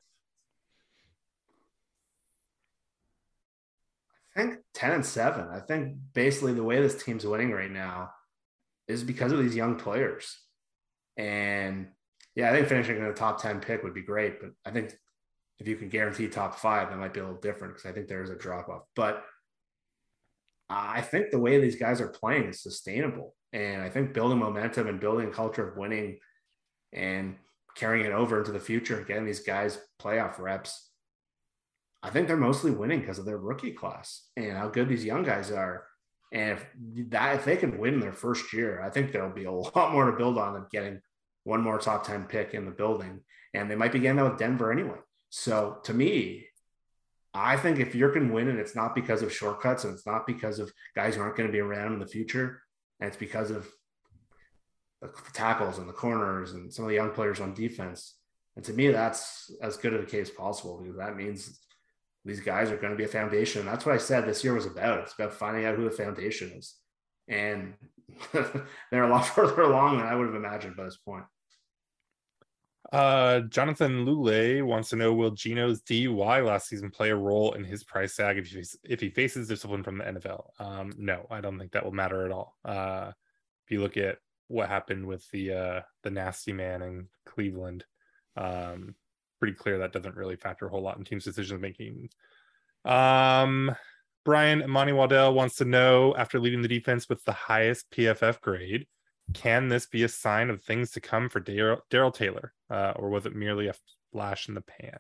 I think 10 and 7. I think basically the way this team's winning right now is because of these young players. And yeah, I think finishing in the top 10 pick would be great. But I think if you can guarantee top five, that might be a little different because I think there is a drop off. But I think the way these guys are playing is sustainable. And I think building momentum and building a culture of winning and carrying it over into the future, getting these guys playoff reps I think they're mostly winning because of their rookie class and how good these young guys are. And if that if they can win their first year, I think there'll be a lot more to build on than getting one more top 10 pick in the building. And they might be getting that with Denver anyway. So to me, I think if you can win and it's not because of shortcuts and it's not because of guys who aren't going to be around in the future, and it's because of the tackles and the corners and some of the young players on defense. And to me, that's as good of a case possible because that means these guys are going to be a foundation. And that's what I said this year was about. It's about finding out who the foundation is. And they're a lot further along than I would have imagined by this point. Uh, Jonathan Lule wants to know Will Geno's DUI last season play a role in his price tag if he, if he faces discipline from the NFL? Um, no, I don't think that will matter at all. Uh, if you look at what happened with the uh, the nasty man in Cleveland, um, pretty clear that doesn't really factor a whole lot in teams' decision making. Um, Brian Imani Waddell wants to know after leading the defense with the highest PFF grade, can this be a sign of things to come for Darrell Taylor, uh, or was it merely a flash in the pan?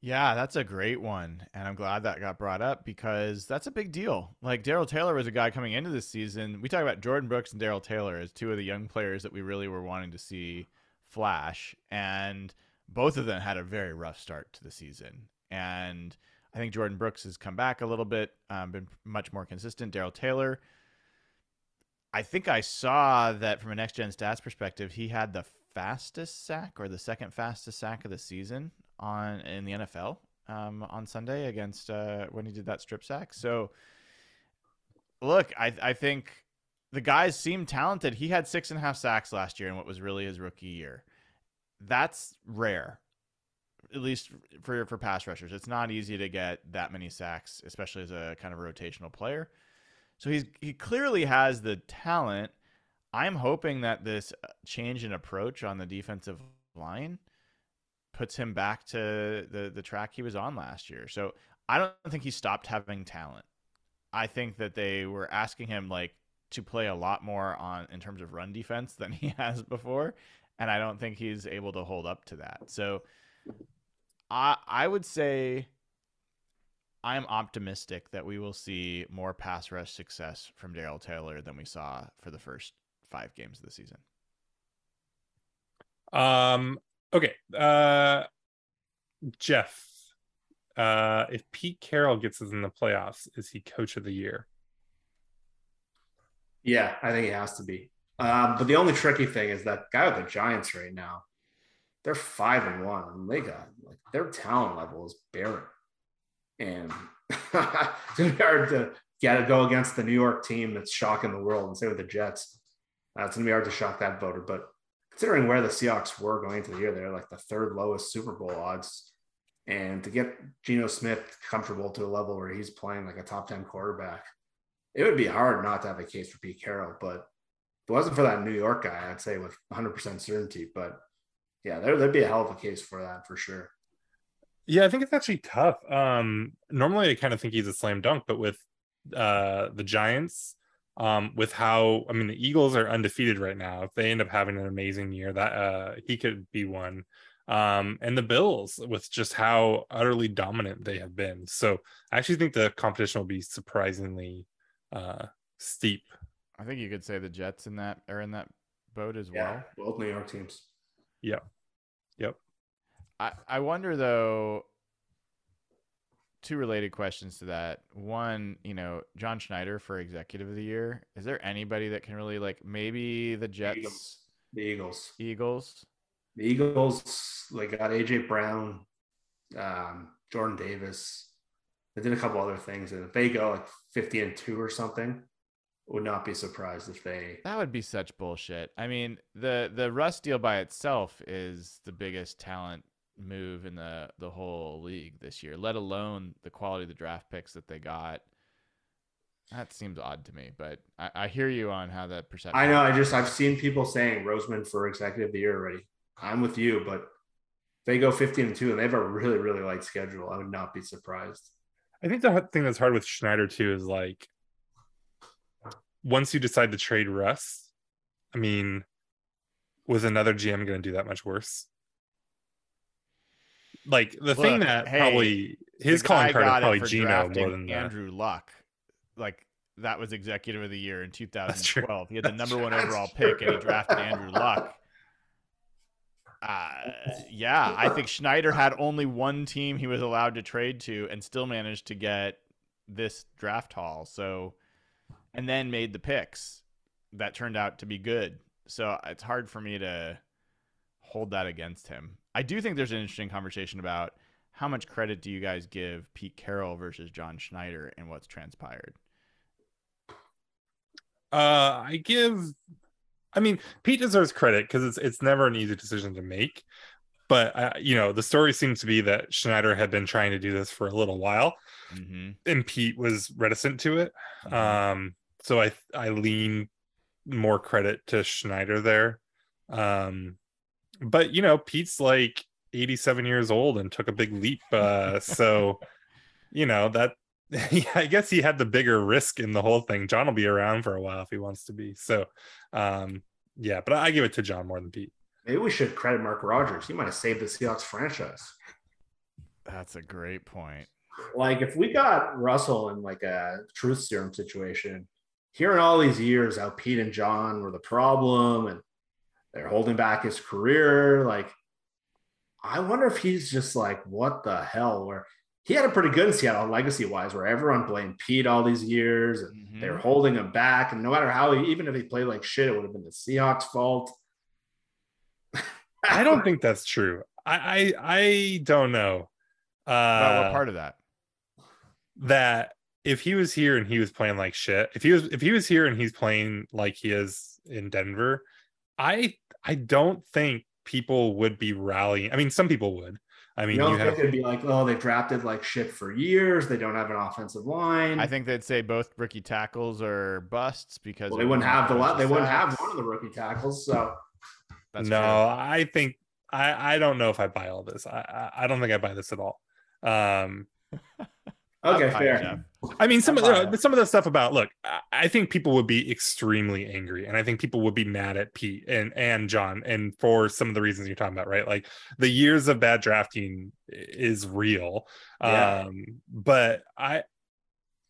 Yeah, that's a great one. And I'm glad that got brought up because that's a big deal. Like Darrell Taylor was a guy coming into this season. We talk about Jordyn Brooks and Darrell Taylor as two of the young players that we really were wanting to see flash. And both of them had a very rough start to the season. And I think Jordyn Brooks has come back a little bit, um, been much more consistent. Darrell Taylor, I think I saw that from a next gen stats perspective, he had the fastest sack or the second fastest sack of the season on in the NFL um, on Sunday against uh, when he did that strip sack. So, look, I I think the guys seem talented. He had six and a half sacks last year in what was really his rookie year that's rare at least for for pass rushers. It's not easy to get that many sacks, especially as a kind of rotational player. So he's he clearly has the talent. I'm hoping that this uh, change in approach on the defensive line puts him back to the the track he was on last year. So I don't think he stopped having talent. I think that they were asking him like to play a lot more on in terms of run defense than he has before and I don't think he's able to hold up to that. So I I would say I'm optimistic that we will see more pass rush success from Darrell Taylor than we saw for the first five games of the season. Um okay. Uh Jeff, uh if Pete Carroll gets us in the playoffs, is he coach of the year? Yeah, I think he has to be. Um, but the only tricky thing is that guy with the Giants right now they're five and one. And they got like their talent level is barren. And it's gonna be hard to get to go against the New York team that's shocking the world and say with the Jets. Uh, it's gonna be hard to shock that voter. But considering where the Seahawks were going into the year, they're like the third lowest Super Bowl odds. And to get Geno Smith comfortable to a level where he's playing like a top 10 quarterback, it would be hard not to have a case for Pete Carroll. But if it wasn't for that New York guy, I'd say with 100% certainty. But yeah, there, there'd be a hell of a case for that for sure. Yeah, I think it's actually tough. Um, normally I kind of think he's a slam dunk, but with uh the Giants, um, with how I mean the Eagles are undefeated right now. If they end up having an amazing year, that uh he could be one. Um, and the Bills with just how utterly dominant they have been. So I actually think the competition will be surprisingly uh steep. I think you could say the Jets in that are in that boat as Yeah, well. both New York teams. Yep. Yep. I, I wonder though two related questions to that. One, you know, John Schneider for executive of the year. Is there anybody that can really like maybe the Jets Eagles. The Eagles. Eagles? The Eagles, they got AJ Brown, um, Jordan Davis. They did a couple other things. And if they go like 50 and 2 or something, would not be surprised if they That would be such bullshit. I mean, the the Russ deal by itself is the biggest talent move in the the whole league this year, let alone the quality of the draft picks that they got. That seems odd to me, but I, I hear you on how that perception. I know. I just I've seen people saying Roseman for executive of the year already. I'm with you, but they go 15 and 2 and they have a really, really light schedule, I would not be surprised. I think the thing that's hard with Schneider too is like once you decide to trade Russ, I mean, was another GM going to do that much worse? Like the thing that hey, probably his calling card is probably Geno more than that. Andrew Luck. Like that was executive of the year in 2012. He had the That's number true. one overall pick, and he drafted Andrew Luck. Uh, yeah, I think Schneider had only one team he was allowed to trade to, and still managed to get this draft haul. So, and then made the picks that turned out to be good. So it's hard for me to hold that against him. I do think there's an interesting conversation about how much credit do you guys give Pete Carroll versus John Schneider and what's transpired? Uh, I give. I mean, Pete deserves credit because it's it's never an easy decision to make. But uh, you know, the story seems to be that Schneider had been trying to do this for a little while, Mm-hmm. and Pete was reticent to it. Um, so I I lean more credit to Schneider there. Um, but you know, Pete's like 87 years old and took a big leap. Uh, so you know that yeah, I guess he had the bigger risk in the whole thing. John will be around for a while if he wants to be. So um, yeah, but I give it to John more than Pete. Maybe we should credit Mark Rodgers. He might have saved the Seahawks franchise. That's a great point. Like if we got Russell in like a truth serum situation, hearing all these years how Pete and John were the problem and they're holding back his career, like I wonder if he's just like, what the hell? Where he had a pretty good in Seattle legacy wise, where everyone blamed Pete all these years and Mhm. they're holding him back. And no matter how, he, even if he played like shit, it would have been the Seahawks' fault. I don't think that's true. I I, I don't know. Uh, About what part of that? that if he was here and he was playing like shit, if he was if he was here and he's playing like he is in Denver, I I don't think people would be rallying. I mean, some people would. I mean, you don't you think have it'd be like, oh, they drafted like shit for years. They don't have an offensive line. I think they'd say both rookie tackles are busts because well, they wouldn't have the lot. They wouldn't have one of the rookie tackles. So That's no. true. I think I I don't know if I buy all this. I I, I don't think I buy this at all. Um, okay, fair. Jeff. I mean, some of the, some of the stuff about look, I- I think people would be extremely angry, and I think people would be mad at Pete and and John, and for some of the reasons you're talking about, right? Like the years of bad drafting is real, Yeah. um, but I,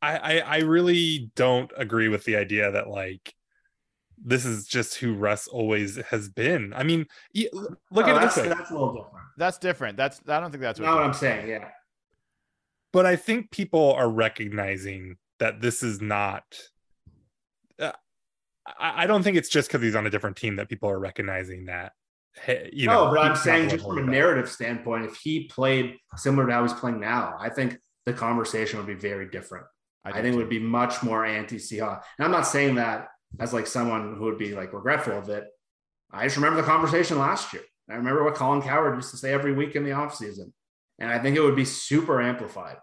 I, I, I really don't agree with the idea that like this is just who Russ always has been. I mean, look No, at that's, this way. that's a little different. That's different. That's I don't think that's Not what I'm Jeff- saying. Yeah. But I think people are recognizing that this is not. Uh, I, I don't think it's just because he's on a different team that people are recognizing that hey, you know. no, but I'm saying just from a holding back. narrative standpoint, if he played similar to how he's playing now, I think the conversation would be very different. I, do think it would be much more anti-Seahawks. And I'm not saying that as like someone who would be like regretful of it. I just remember the conversation last year. I remember what Colin Cowherd used to say every week in the offseason. And I think it would be super amplified.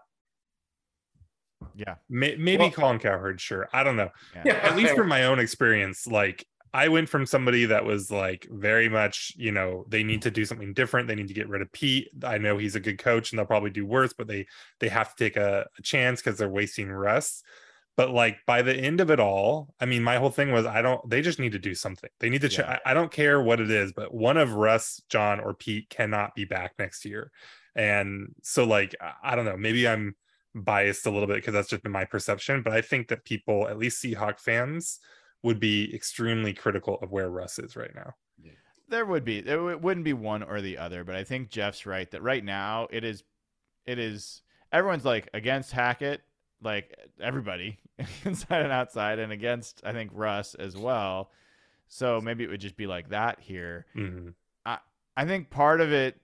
Yeah. May- maybe Well- Colin Cowherd, sure. I don't know. Yeah, At least from my own experience, like I went from somebody that was like very much, you know, they need to do something different. They need to get rid of Pete. I know he's a good coach and they'll probably do worse, but they they have to take a, a chance because they're wasting Russ. But like by the end of it all, I mean, my whole thing was I don't. They just need to do something. They need to. Ch- Yeah. I, I don't care what it is, but one of Russ, John, or Pete cannot be back next year. And so, like, I- I don't know. Maybe I'm biased a little bit because that's just been my perception. But I think that people, at least Seahawk fans, would be extremely critical of where Russ is right now. There would be. There w- wouldn't be one or the other, but I think Jeff's right that right now it is, it is. Everyone's like against Hackett, like everybody inside and outside, and against I think Russ as well. So maybe it would just be like that here. Mhm. I think part of it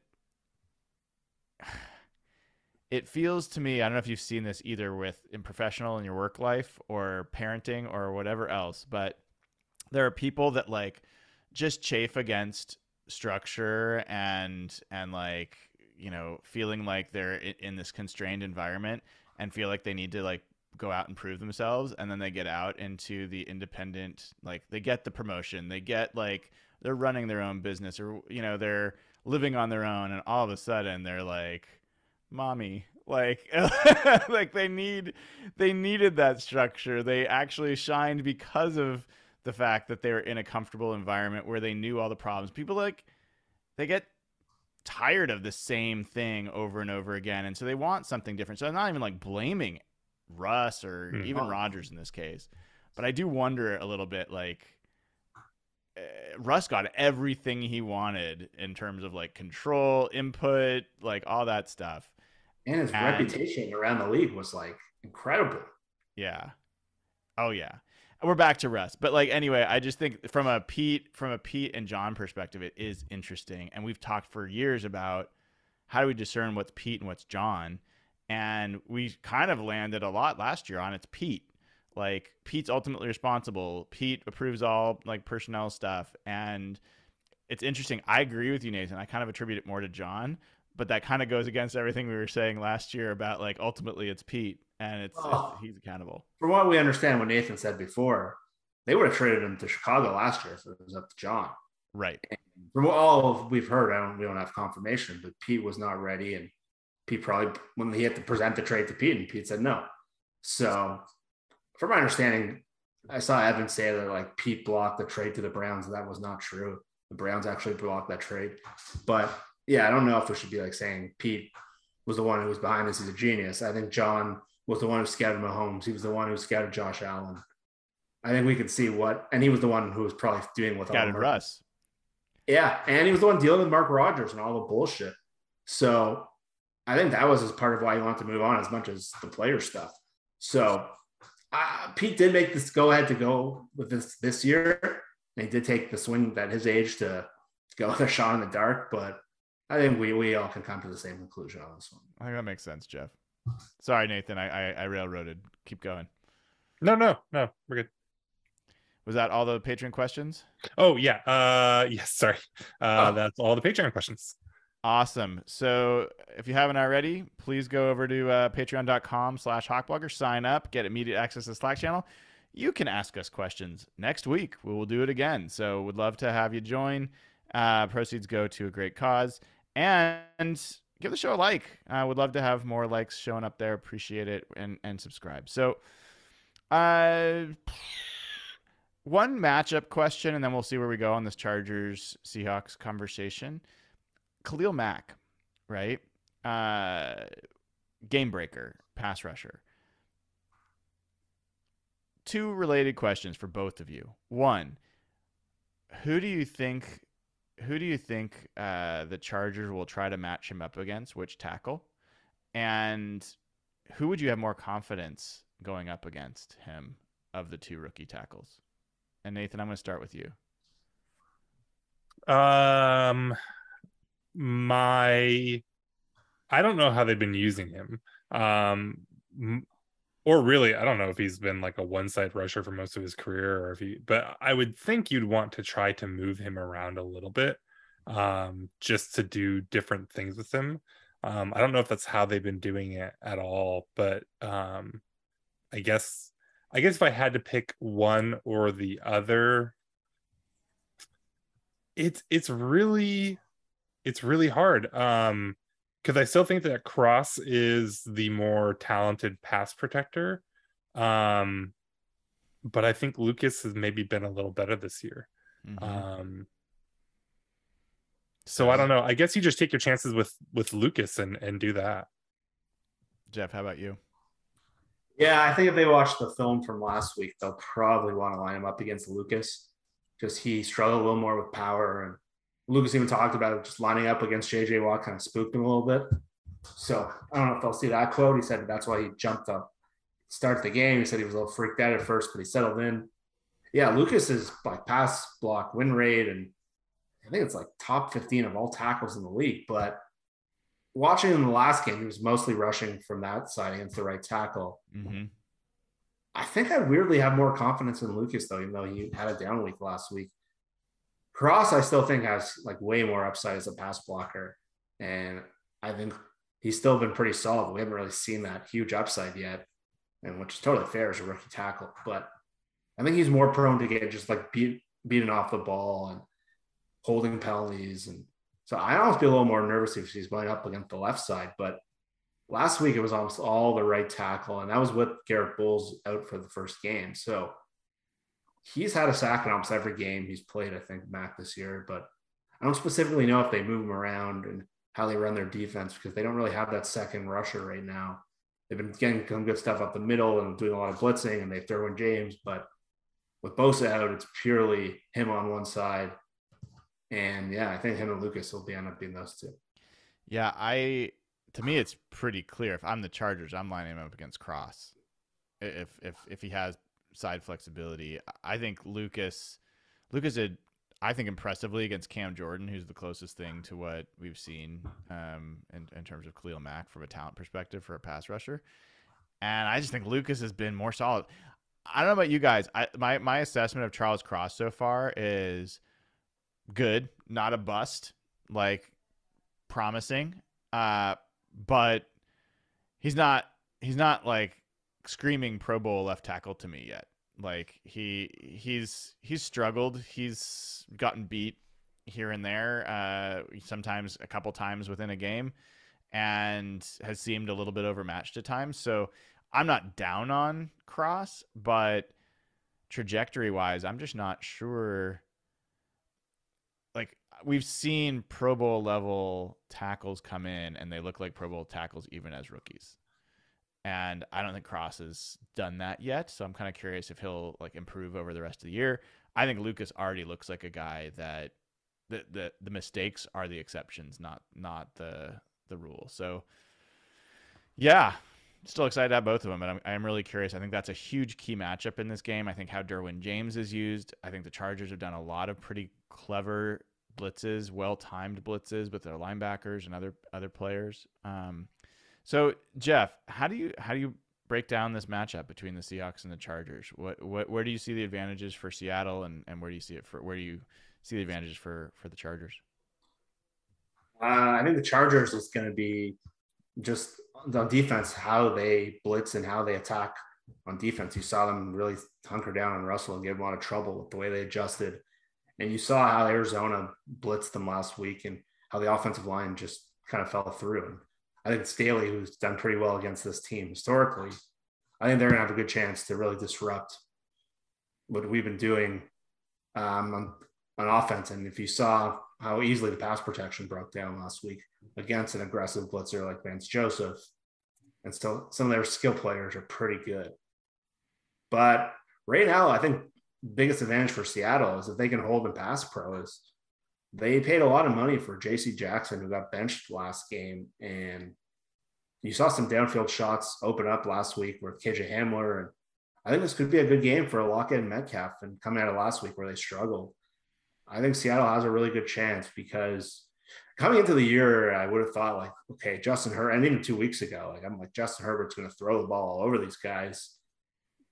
it feels to me, I don't know if you've seen this either with in professional in your work life or parenting or whatever else, but there are people that like just chafe against structure and and like, you know, feeling like they're in this constrained environment and feel like they need to like go out and prove themselves and then they get out into the independent like they get the promotion, they get like they're running their own business or you know, they're living on their own and all of a sudden they're like mommy like like they need they needed that structure they actually shined because of the fact that they were in a comfortable environment where they knew all the problems people like they get tired of the same thing over and over again and so they want something different so i'm not even like blaming russ or Hmm. even rodgers in this case but i do wonder a little bit like uh, Russ got everything he wanted in terms of like control, input, like all that stuff. And his And- reputation around the league was like incredible. Yeah. Oh yeah. We're back to Russ. But like anyway, I just think from a Pete from a Pete and John perspective, it is interesting. And we've talked for years about how do we discern what's Pete and what's John. And we kind of landed a lot last year on it's Pete. Like Pete's ultimately responsible. Pete approves all like personnel stuff. And it's interesting. I agree with you, Nathan. I kind of attribute it more to John, but that kind of goes against everything we were saying last year about like ultimately it's Pete and it's, Oh. it's he's accountable. From what we understand, what Nathan said before, they would have traded him to Chicago last year if it was up to John. Right. From all we've heard, I don't we don't have confirmation, but Pete was not ready, and Pete probably when he had to present the trade to Pete, and Pete said no. So, from my understanding, I saw Evan say that like Pete blocked the trade to the Browns. That was not true. The Browns actually blocked that trade, but yeah, I don't know if we should be like saying Pete was the one who was behind this. He's a genius. I think John was the one who scouted Mahomes. He was the one who scouted Josh Allen. I think we could see what, and he was the one who was probably doing with all Scouted the Russ. yeah, and he was the one dealing with Mark Rodgers and all the bullshit. So I think that was as part of why he wanted to move on as much as the player stuff. So uh, Pete did make this go ahead to go with this this year. And he did take the swing at his age to go with a shot in the dark, but I think we we all can come to the same conclusion on this one. I think that makes sense, Jeff. Sorry, Nathan. I, I, I railroaded. Keep going. No, no, no, we're good. Was that all the Patreon questions? Oh yeah, uh, yes, sorry. Uh, Oh. that's all the Patreon questions. Awesome. So if you haven't already, please go over to uh, patreon.com slash hawkblogger, sign up, get immediate access to the Slack channel. You can ask us questions next week. We will do it again. So would love to have you join. Uh, proceeds go to a great cause. And give the show a like. I would love to have more likes showing up there. Appreciate it. And, and subscribe. So uh, one matchup question, and then we'll see where we go on this Chargers Seahawks conversation. Khalil Mack, right? Uh, game breaker, pass rusher. Two related questions for both of you. One, who do you think? Who do you think uh, the Chargers will try to match him up against? Which tackle? And who would you have more confidence going up against him of the two rookie tackles? And Nathan, I'm going to start with you. Um, my, I don't know how they've been using him. Um, or really, I don't know if he's been like a one-side rusher for most of his career, or if he. But I would think you'd want to try to move him around a little bit, um, just to do different things with him. Um, I don't know if that's how they've been doing it at all, but um, I guess I guess if I had to pick one or the other, it's it's really it's really hard. Um, because I still think that Cross is the more talented pass protector. Um, but I think Lucas has maybe been a little better this year. Mhm. Um, so I don't know. I guess you just take your chances with with Lucas and and do that. Jeff, how about you? Yeah, I think if they watch the film from last week, they'll probably want to line him up against Lucas because he struggled a little more with power. And Lucas even talked about it, just lining up against JJ Watt kind of spooked him a little bit. So I don't know if I'll see that quote. He said that's why he jumped up, start the game. He said he was a little freaked out at first, but he settled in. Yeah, Lucas is like pass block win rate, and I think it's like top 15 of all tackles in the league. But watching in the last game, he was mostly rushing from that side against the right tackle. hmm I think I weirdly have more confidence in Lucas though, even though he had a down week last week. Cross, I still think has like way more upside as a pass blocker, and I think he's still been pretty solid. We haven't really seen that huge upside yet, and which is totally fair as a rookie tackle. But I think he's more prone to get just like beat beaten off the ball and holding penalties, and so I almost be a little more nervous if he's going up against the left side, but last week it was almost all the right tackle, and that was with Garrett Bolles out for the first game. So he's had a sack in almost every game he's played, I think, Mack this year. But I don't specifically know if they move him around and how they run their defense because they don't really have that second rusher right now. They've been getting some good stuff up the middle and doing a lot of blitzing, and they throw in James. But with Bosa out, it's purely him on one side. And yeah, I think him and Lucas will be end up being those two. Yeah, I to me it's pretty clear. If I'm the Chargers, I'm lining him up against Cross. If if if he has side flexibility, I think Lucas Lucas did I think impressively against Cam Jordan, who's the closest thing to what we've seen um, in, in terms of Khalil Mack from a talent perspective for a pass rusher. And I just think Lucas has been more solid. I don't know about you guys. I, my my assessment of Charles Cross so far is good, not a bust. Like promising, uh, but he's not he's not like screaming Pro Bowl left tackle to me yet. Like he he's he's struggled. He's gotten beat here and there, uh, sometimes a couple times within a game, and has seemed a little bit overmatched at times. So I'm not down on Cross, but trajectory wise, I'm just not sure. Like we've seen Pro Bowl level tackles come in, and they look like Pro Bowl tackles even as rookies. And I don't think Cross has done that yet, so I'm kind of curious if he'll like improve over the rest of the year. I think Lucas already looks like a guy that the the, the mistakes are the exceptions, not not the the rule. So yeah, still excited to have both of them, and I'm, I'm really curious. I think that's a huge key matchup in this game. I think how Derwin James is used. I think the Chargers have done a lot of pretty clever blitzes, well timed blitzes with their linebackers and other other players. Um, so Jeff, how do you how do you break down this matchup between the Seahawks and the Chargers? What what where do you see the advantages for Seattle, and, and where do you see it for where do you see the advantages for for the Chargers? Uh, I think the Chargers is going to be just on defense, how they blitz and how they attack on defense. You saw them really hunker down on Russell and give him a lot of trouble with the way they adjusted. And you saw how Arizona blitzed them last week and how the offensive line just kind of fell through. I think Staley, who's done pretty well against this team historically, I think they're to have a good chance to really disrupt what we've been doing um, on, on offense. And if you saw how easily the pass protection broke down last week against an aggressive blitzer like Vance Joseph, and still some of their skill players are pretty good. But right now, I think biggest advantage for Seattle is if they can hold and pass pro is they paid a lot of money for JC Jackson, who got benched last game. And you saw some downfield shots open up last week with KJ Hamler. And I think this could be a good game for Lockett and Metcalf. And coming out of last week where they struggled, I think Seattle has a really good chance because coming into the year, I would have thought like, okay, Justin Herbert, and even two weeks ago, like I'm like Justin Herbert's going to throw the ball all over these guys,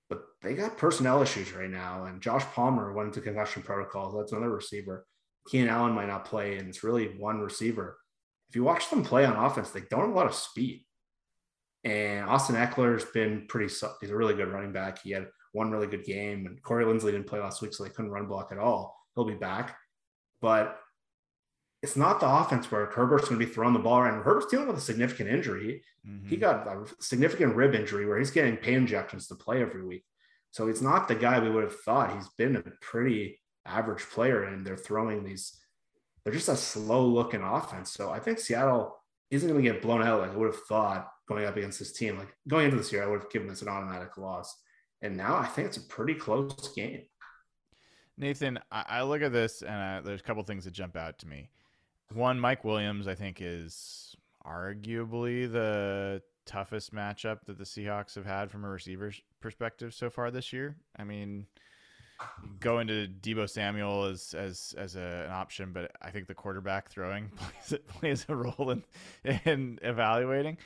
but they got personnel issues right now, and Josh Palmer went into concussion protocol. That's another receiver. Keenan Allen might not play, and it's really one receiver. If you watch them play on offense, they don't have a lot of speed. And Austin Ekeler's been pretty. He's a really good running back. He had one really good game, and Corey Linsley didn't play last week, so they couldn't run block at all. He'll be back, but it's not the offense where Herbert's going to be throwing the ball around. Herbert's dealing with a significant injury. Mm-hmm. He got a significant rib injury where he's getting pain injections to play every week. So he's not the guy we would have thought. He's been a pretty average player, and they're throwing these. They're just a slow looking offense. So I think Seattle isn't going to get blown out like I would have thought going up against this team. Like going into this year, I would have given this an automatic loss. And now I think it's a pretty close game. Nathan, I look at this and uh, there's a couple things that jump out to me. One, Mike Williams, I think, is arguably the toughest matchup that the Seahawks have had from a receiver's perspective so far this year. I mean, go into Deebo Samuel as as as a, an option, but I think the quarterback throwing plays plays a role in in evaluating.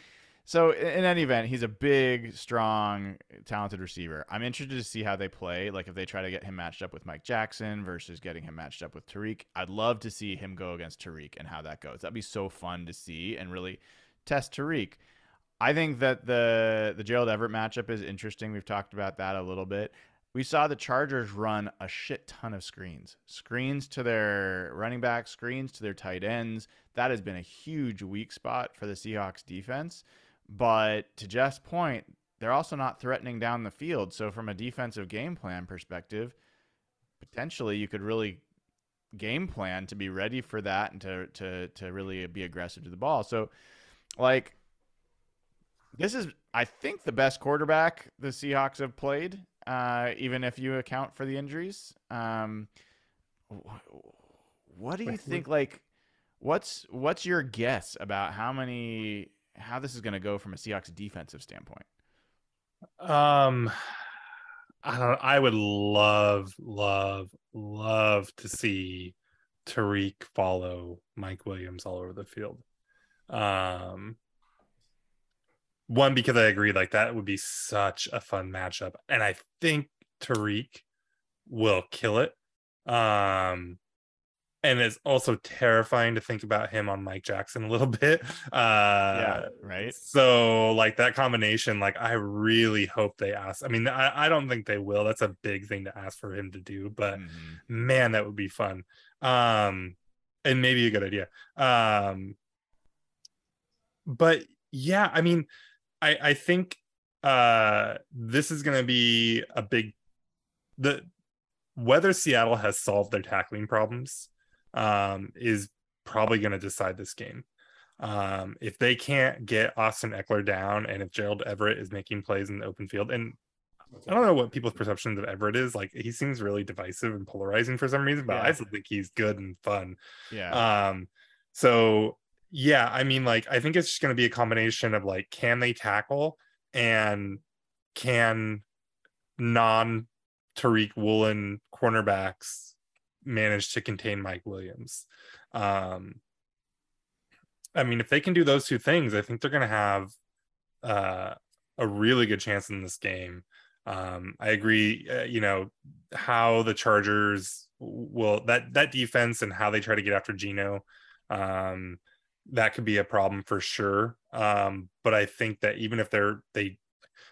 So in any event, he's a big, strong, talented receiver. I'm interested to see how they play. Like if they try to get him matched up with Mike Jackson versus getting him matched up with Tariq. I'd love to see him go against Tariq and how that goes. That'd be so fun to see and really test Tariq. I think that the the Gerald Everett matchup is interesting. We've talked about that a little bit. We saw the Chargers run a shit ton of screens. Screens to their running backs, screens to their tight ends. That has been a huge weak spot for the Seahawks defense. But to Jeff's point, they're also not threatening down the field. So from a defensive game plan perspective, potentially you could really game plan to be ready for that and to to to really be aggressive to the ball. So like this is I think the best quarterback the Seahawks have played, uh, even if you account for the injuries. Um, what do you think? Like, what's what's your guess about how many how this is going to go from a Seahawks defensive standpoint. Um, I don't. I would love, love, love to see Tariq follow Mike Williams all over the field. Um, one because I agree, like that would be such a fun matchup, and I think Tariq will kill it. Um, and it's also terrifying to think about him on Mike Jackson a little bit. Uh, yeah, right. So like that combination, like I really hope they ask. I mean, I, I don't think they will. That's a big thing to ask for him to do, but mm-hmm. man, that would be fun. Um, and maybe a good idea. Um, but yeah, I mean, I I think uh this is going to be a big the whether Seattle has solved their tackling problems um, is probably going to decide this game. Um, if they can't get Austin Ekeler down, and if Gerald Everett is making plays in the open field, and I don't know what people's perceptions of Everett is. Like he seems really divisive and polarizing for some reason, but yeah. I still think he's good and fun. Yeah. Um. So yeah, I mean, like I think it's just going to be a combination of like, can they tackle and can non Tariq Woolen cornerbacks managed to contain Mike Williams. Um, I mean, if they can do those two things, I think they're going to have uh, a really good chance in this game. Um, I agree. Uh, you know how the Chargers will that that defense and how they try to get after Geno. Um, that could be a problem for sure. Um, but I think that even if they're they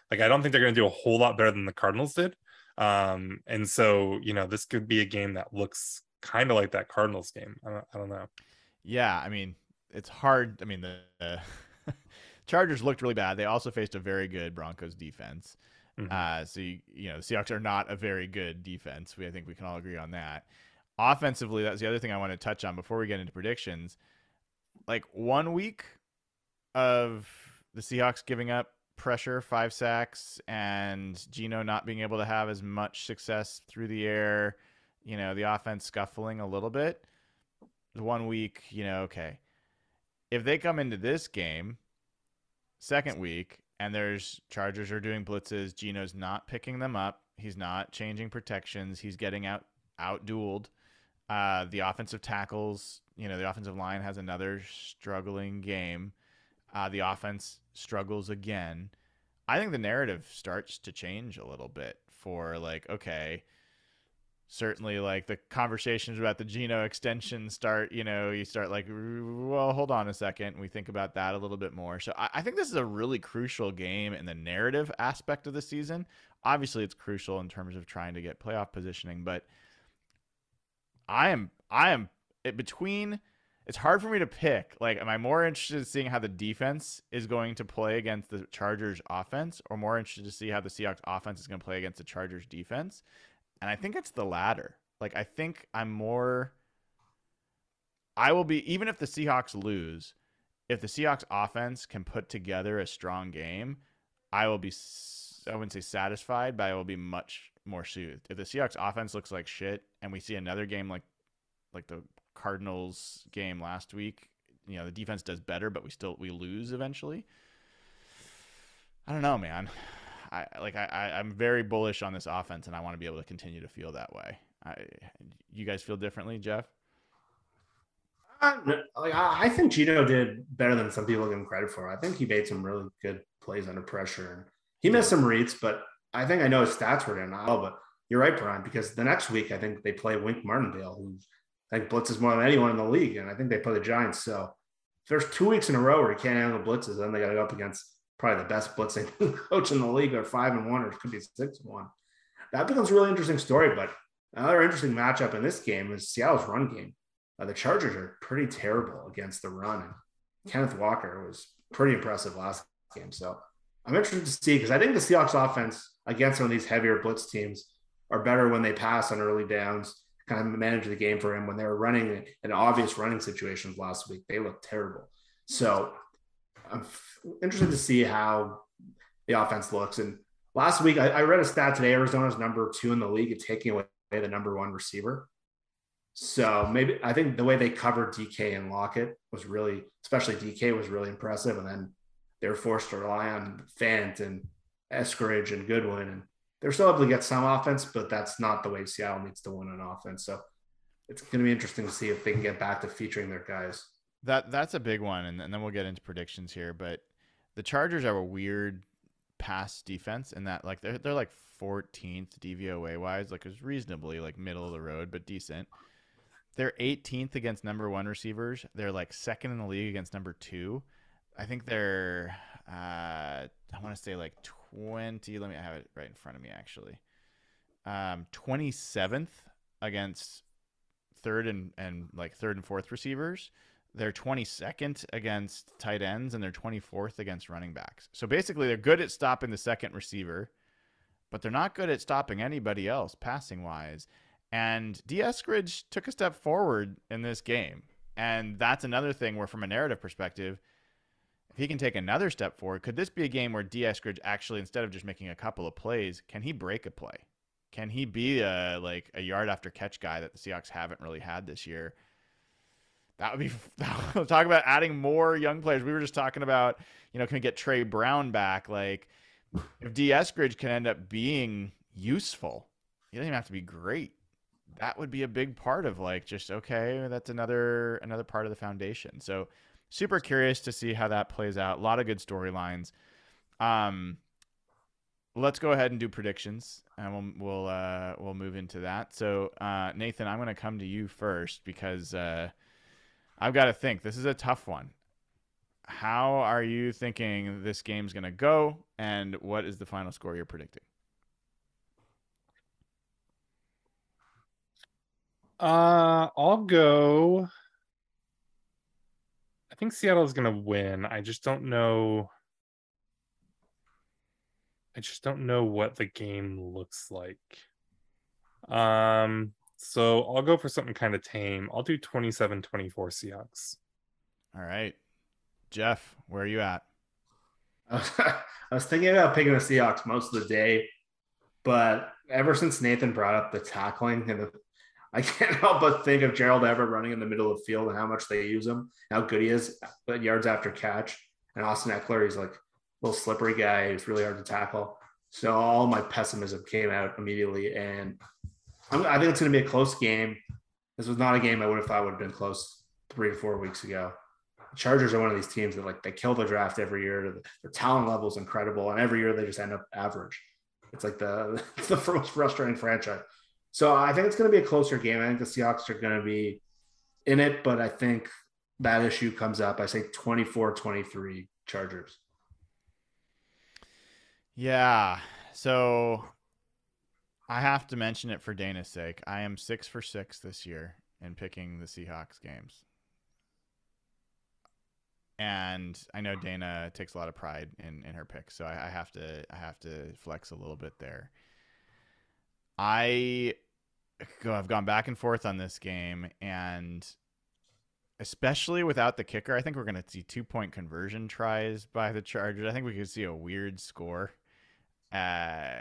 like, I don't think they're going to do a whole lot better than the Cardinals did. Um, and so, you know, this could be a game that looks kind of like that Cardinals game. I don't, I don't know. Yeah, I mean, it's hard. I mean, the Chargers looked really bad. They also faced a very good Broncos defense. Mm-hmm. Uh, so you, you know, the Seahawks are not a very good defense. We I think we can all agree on that. Offensively, that's the other thing I want to touch on before we get into predictions. Like one week of the Seahawks giving up pressure, five sacks, and Geno not being able to have as much success through the air, you know, the offense scuffling a little bit. One week, you know, okay. If they come into this game, second week, and there's Chargers are doing blitzes, Geno's not picking them up. He's not changing protections. He's getting out out dueled. Uh, the offensive tackles, you know, the offensive line has another struggling game. Uh, the offense struggles again. I think the narrative starts to change a little bit for like, okay, certainly like the conversations about the Geno extension start, you know, you start like, well, hold on a second. We think about that a little bit more. So I, I think this is a really crucial game in the narrative aspect of the season. Obviously, it's crucial in terms of trying to get playoff positioning, but I am, I am between it's hard for me to pick. Like, am I more interested in seeing how the defense is going to play against the Chargers offense, or more interested to see how the Seahawks offense is going to play against the Chargers defense? And I think it's the latter. Like, I think I'm more. I will be, even if the Seahawks lose, if the Seahawks offense can put together a strong game, I will be, I wouldn't say satisfied, but I will be much more soothed. If the Seahawks offense looks like shit and we see another game like, like the Cardinals game last week, you know, the defense does better, but we still, we lose eventually. I don't know, man. I like I, I'm very bullish on this offense, and I want to be able to continue to feel that way. I, you guys feel differently, Jeff? Uh, like I think Geno did better than some people give him credit for. I think he made some really good plays under pressure, and he missed some reads. But I think I know his stats were down now. But you're right, Brian, because the next week I think they play Wink Martindale, who I think blitzes more than anyone in the league, and I think they play the Giants. So there's two weeks in a row where he can't handle blitzes, then they got to go up against probably the best blitzing coach in the league. They're five and one, or it could be six and one. That becomes a really interesting story. But another interesting matchup in this game is Seattle's run game. Uh, the Chargers are pretty terrible against the run, and Kenneth Walker was pretty impressive last game. So I'm interested to see because I think the Seahawks offense against some of these heavier blitz teams are better when they pass on early downs, kind of manage the game for him. When they were running in obvious running situations last week, they looked terrible. So I'm interested to see how the offense looks. And last week, I, I, read a stat today Arizona's number two in the league at taking away the number one receiver. So maybe I think the way they covered DK and Lockett was really, especially DK, was really impressive. And then they were forced to rely on Fant and Eskridge and Goodwin. And they're still able to get some offense, but that's not the way Seattle needs to win on offense. So it's going to be interesting to see if they can get back to featuring their guys. That that's a big one, and, and then we'll get into predictions here. But the Chargers are a weird pass defense in that like they're they're like 14th DVOA wise, like it's reasonably like middle of the road, but decent. They're 18th against number one receivers. They're like second in the league against number two. I think they're uh, I want to say like 20. Let me have it right in front of me actually. Um, 27th against third and and like third and fourth receivers. They're 22nd against tight ends and they're 24th against running backs. So basically, they're good at stopping the second receiver, but they're not good at stopping anybody else passing wise. And D. Eskridge took a step forward in this game. And that's another thing where, from a narrative perspective, if he can take another step forward, could this be a game where D. Eskridge actually, instead of just making a couple of plays, can he break a play? Can he be a like a yard after catch guy that the Seahawks haven't really had this year? That would be talk about adding more young players. We were just talking about, you know, can we get Tre Brown back? Like, if D. Eskridge can end up being useful, he doesn't even have to be great. That would be a big part of like just okay, that's another another part of the foundation. So super curious to see how that plays out. A lot of good storylines. Um, let's go ahead and do predictions, and we'll we'll uh, we'll move into that. So uh, Nathan, I'm going to come to you first because. Uh, I've got to think. This is a tough one. How are you thinking this game's going to go, and what is the final score you're predicting? Uh, I'll go. I think Seattle's going to win. I just don't know. I just don't know what the game looks like. Um, so I'll go for something kind of tame. I'll do 27 24 Seahawks. All right. Jeff, where are you at? I was thinking about picking the Seahawks most of the day, but ever since Nathan brought up the tackling and the, I can't help but think of Gerald Everett running in the middle of the field and how much they use him, how good he is at yards after catch. And Austin Ekeler, he's like a little slippery guy. He's really hard to tackle. So all my pessimism came out immediately. And I'm, i think it's going to be a close game. This was not a game I would have thought would have been close three to four weeks ago. The Chargers are one of these teams that like they kill the draft every year. Their talent level is incredible, and every year they just end up average. It's like the it's the most frustrating franchise. So I think it's going to be a closer game. I think the Seahawks are going to be in it, but I think that issue comes up. I say 24-23 Chargers. Yeah. So I have to mention it for Dana's sake. I am six for six this year in picking the Seahawks games. And I know Dana takes a lot of pride in, in her picks, so I, I have to I have to flex a little bit there. I I've gone back and forth on this game and especially without the kicker, I think we're going to see two point conversion tries by the Chargers. I think we could see a weird score. Uh,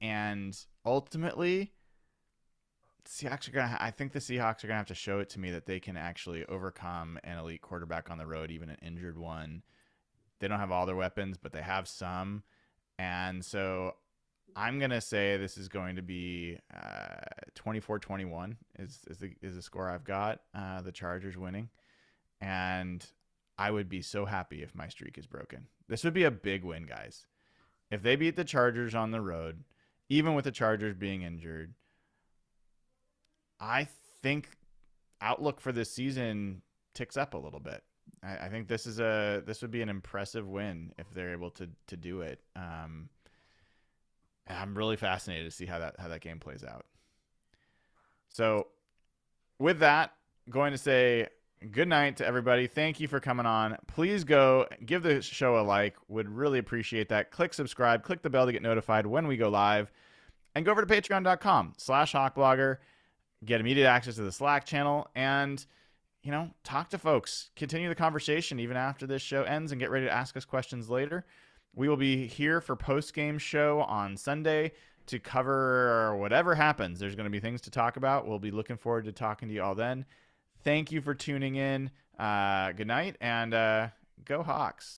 and ultimately, Seahawks are gonna. I think the Seahawks are gonna have to show it to me that they can actually overcome an elite quarterback on the road, even an injured one. They don't have all their weapons, but they have some, and so I'm gonna say this is going to be uh, 24-21 is is the is the score I've got. Uh, the Chargers winning, and I would be so happy if my streak is broken. This would be a big win, guys. If they beat the Chargers on the road, even with the Chargers being injured, I think outlook for this season ticks up a little bit. I, I, think this is a this would be an impressive win if they're able to to do it. Um, I'm really fascinated to see how that how that game plays out. So, with that, going to say good night to everybody. Thank you for coming on. Please go give the show a like. Would really appreciate that. Click subscribe. Click the bell to get notified when we go live, and go over to Patreon.com/slash HawkBlogger. Get immediate access to the Slack channel and you know talk to folks. Continue the conversation even after this show ends, and get ready to ask us questions later. We will be here for post game show on Sunday to cover whatever happens. There's going to be things to talk about. We'll be looking forward to talking to you all then. Thank you for tuning in. Uh, good night and uh, go Hawks.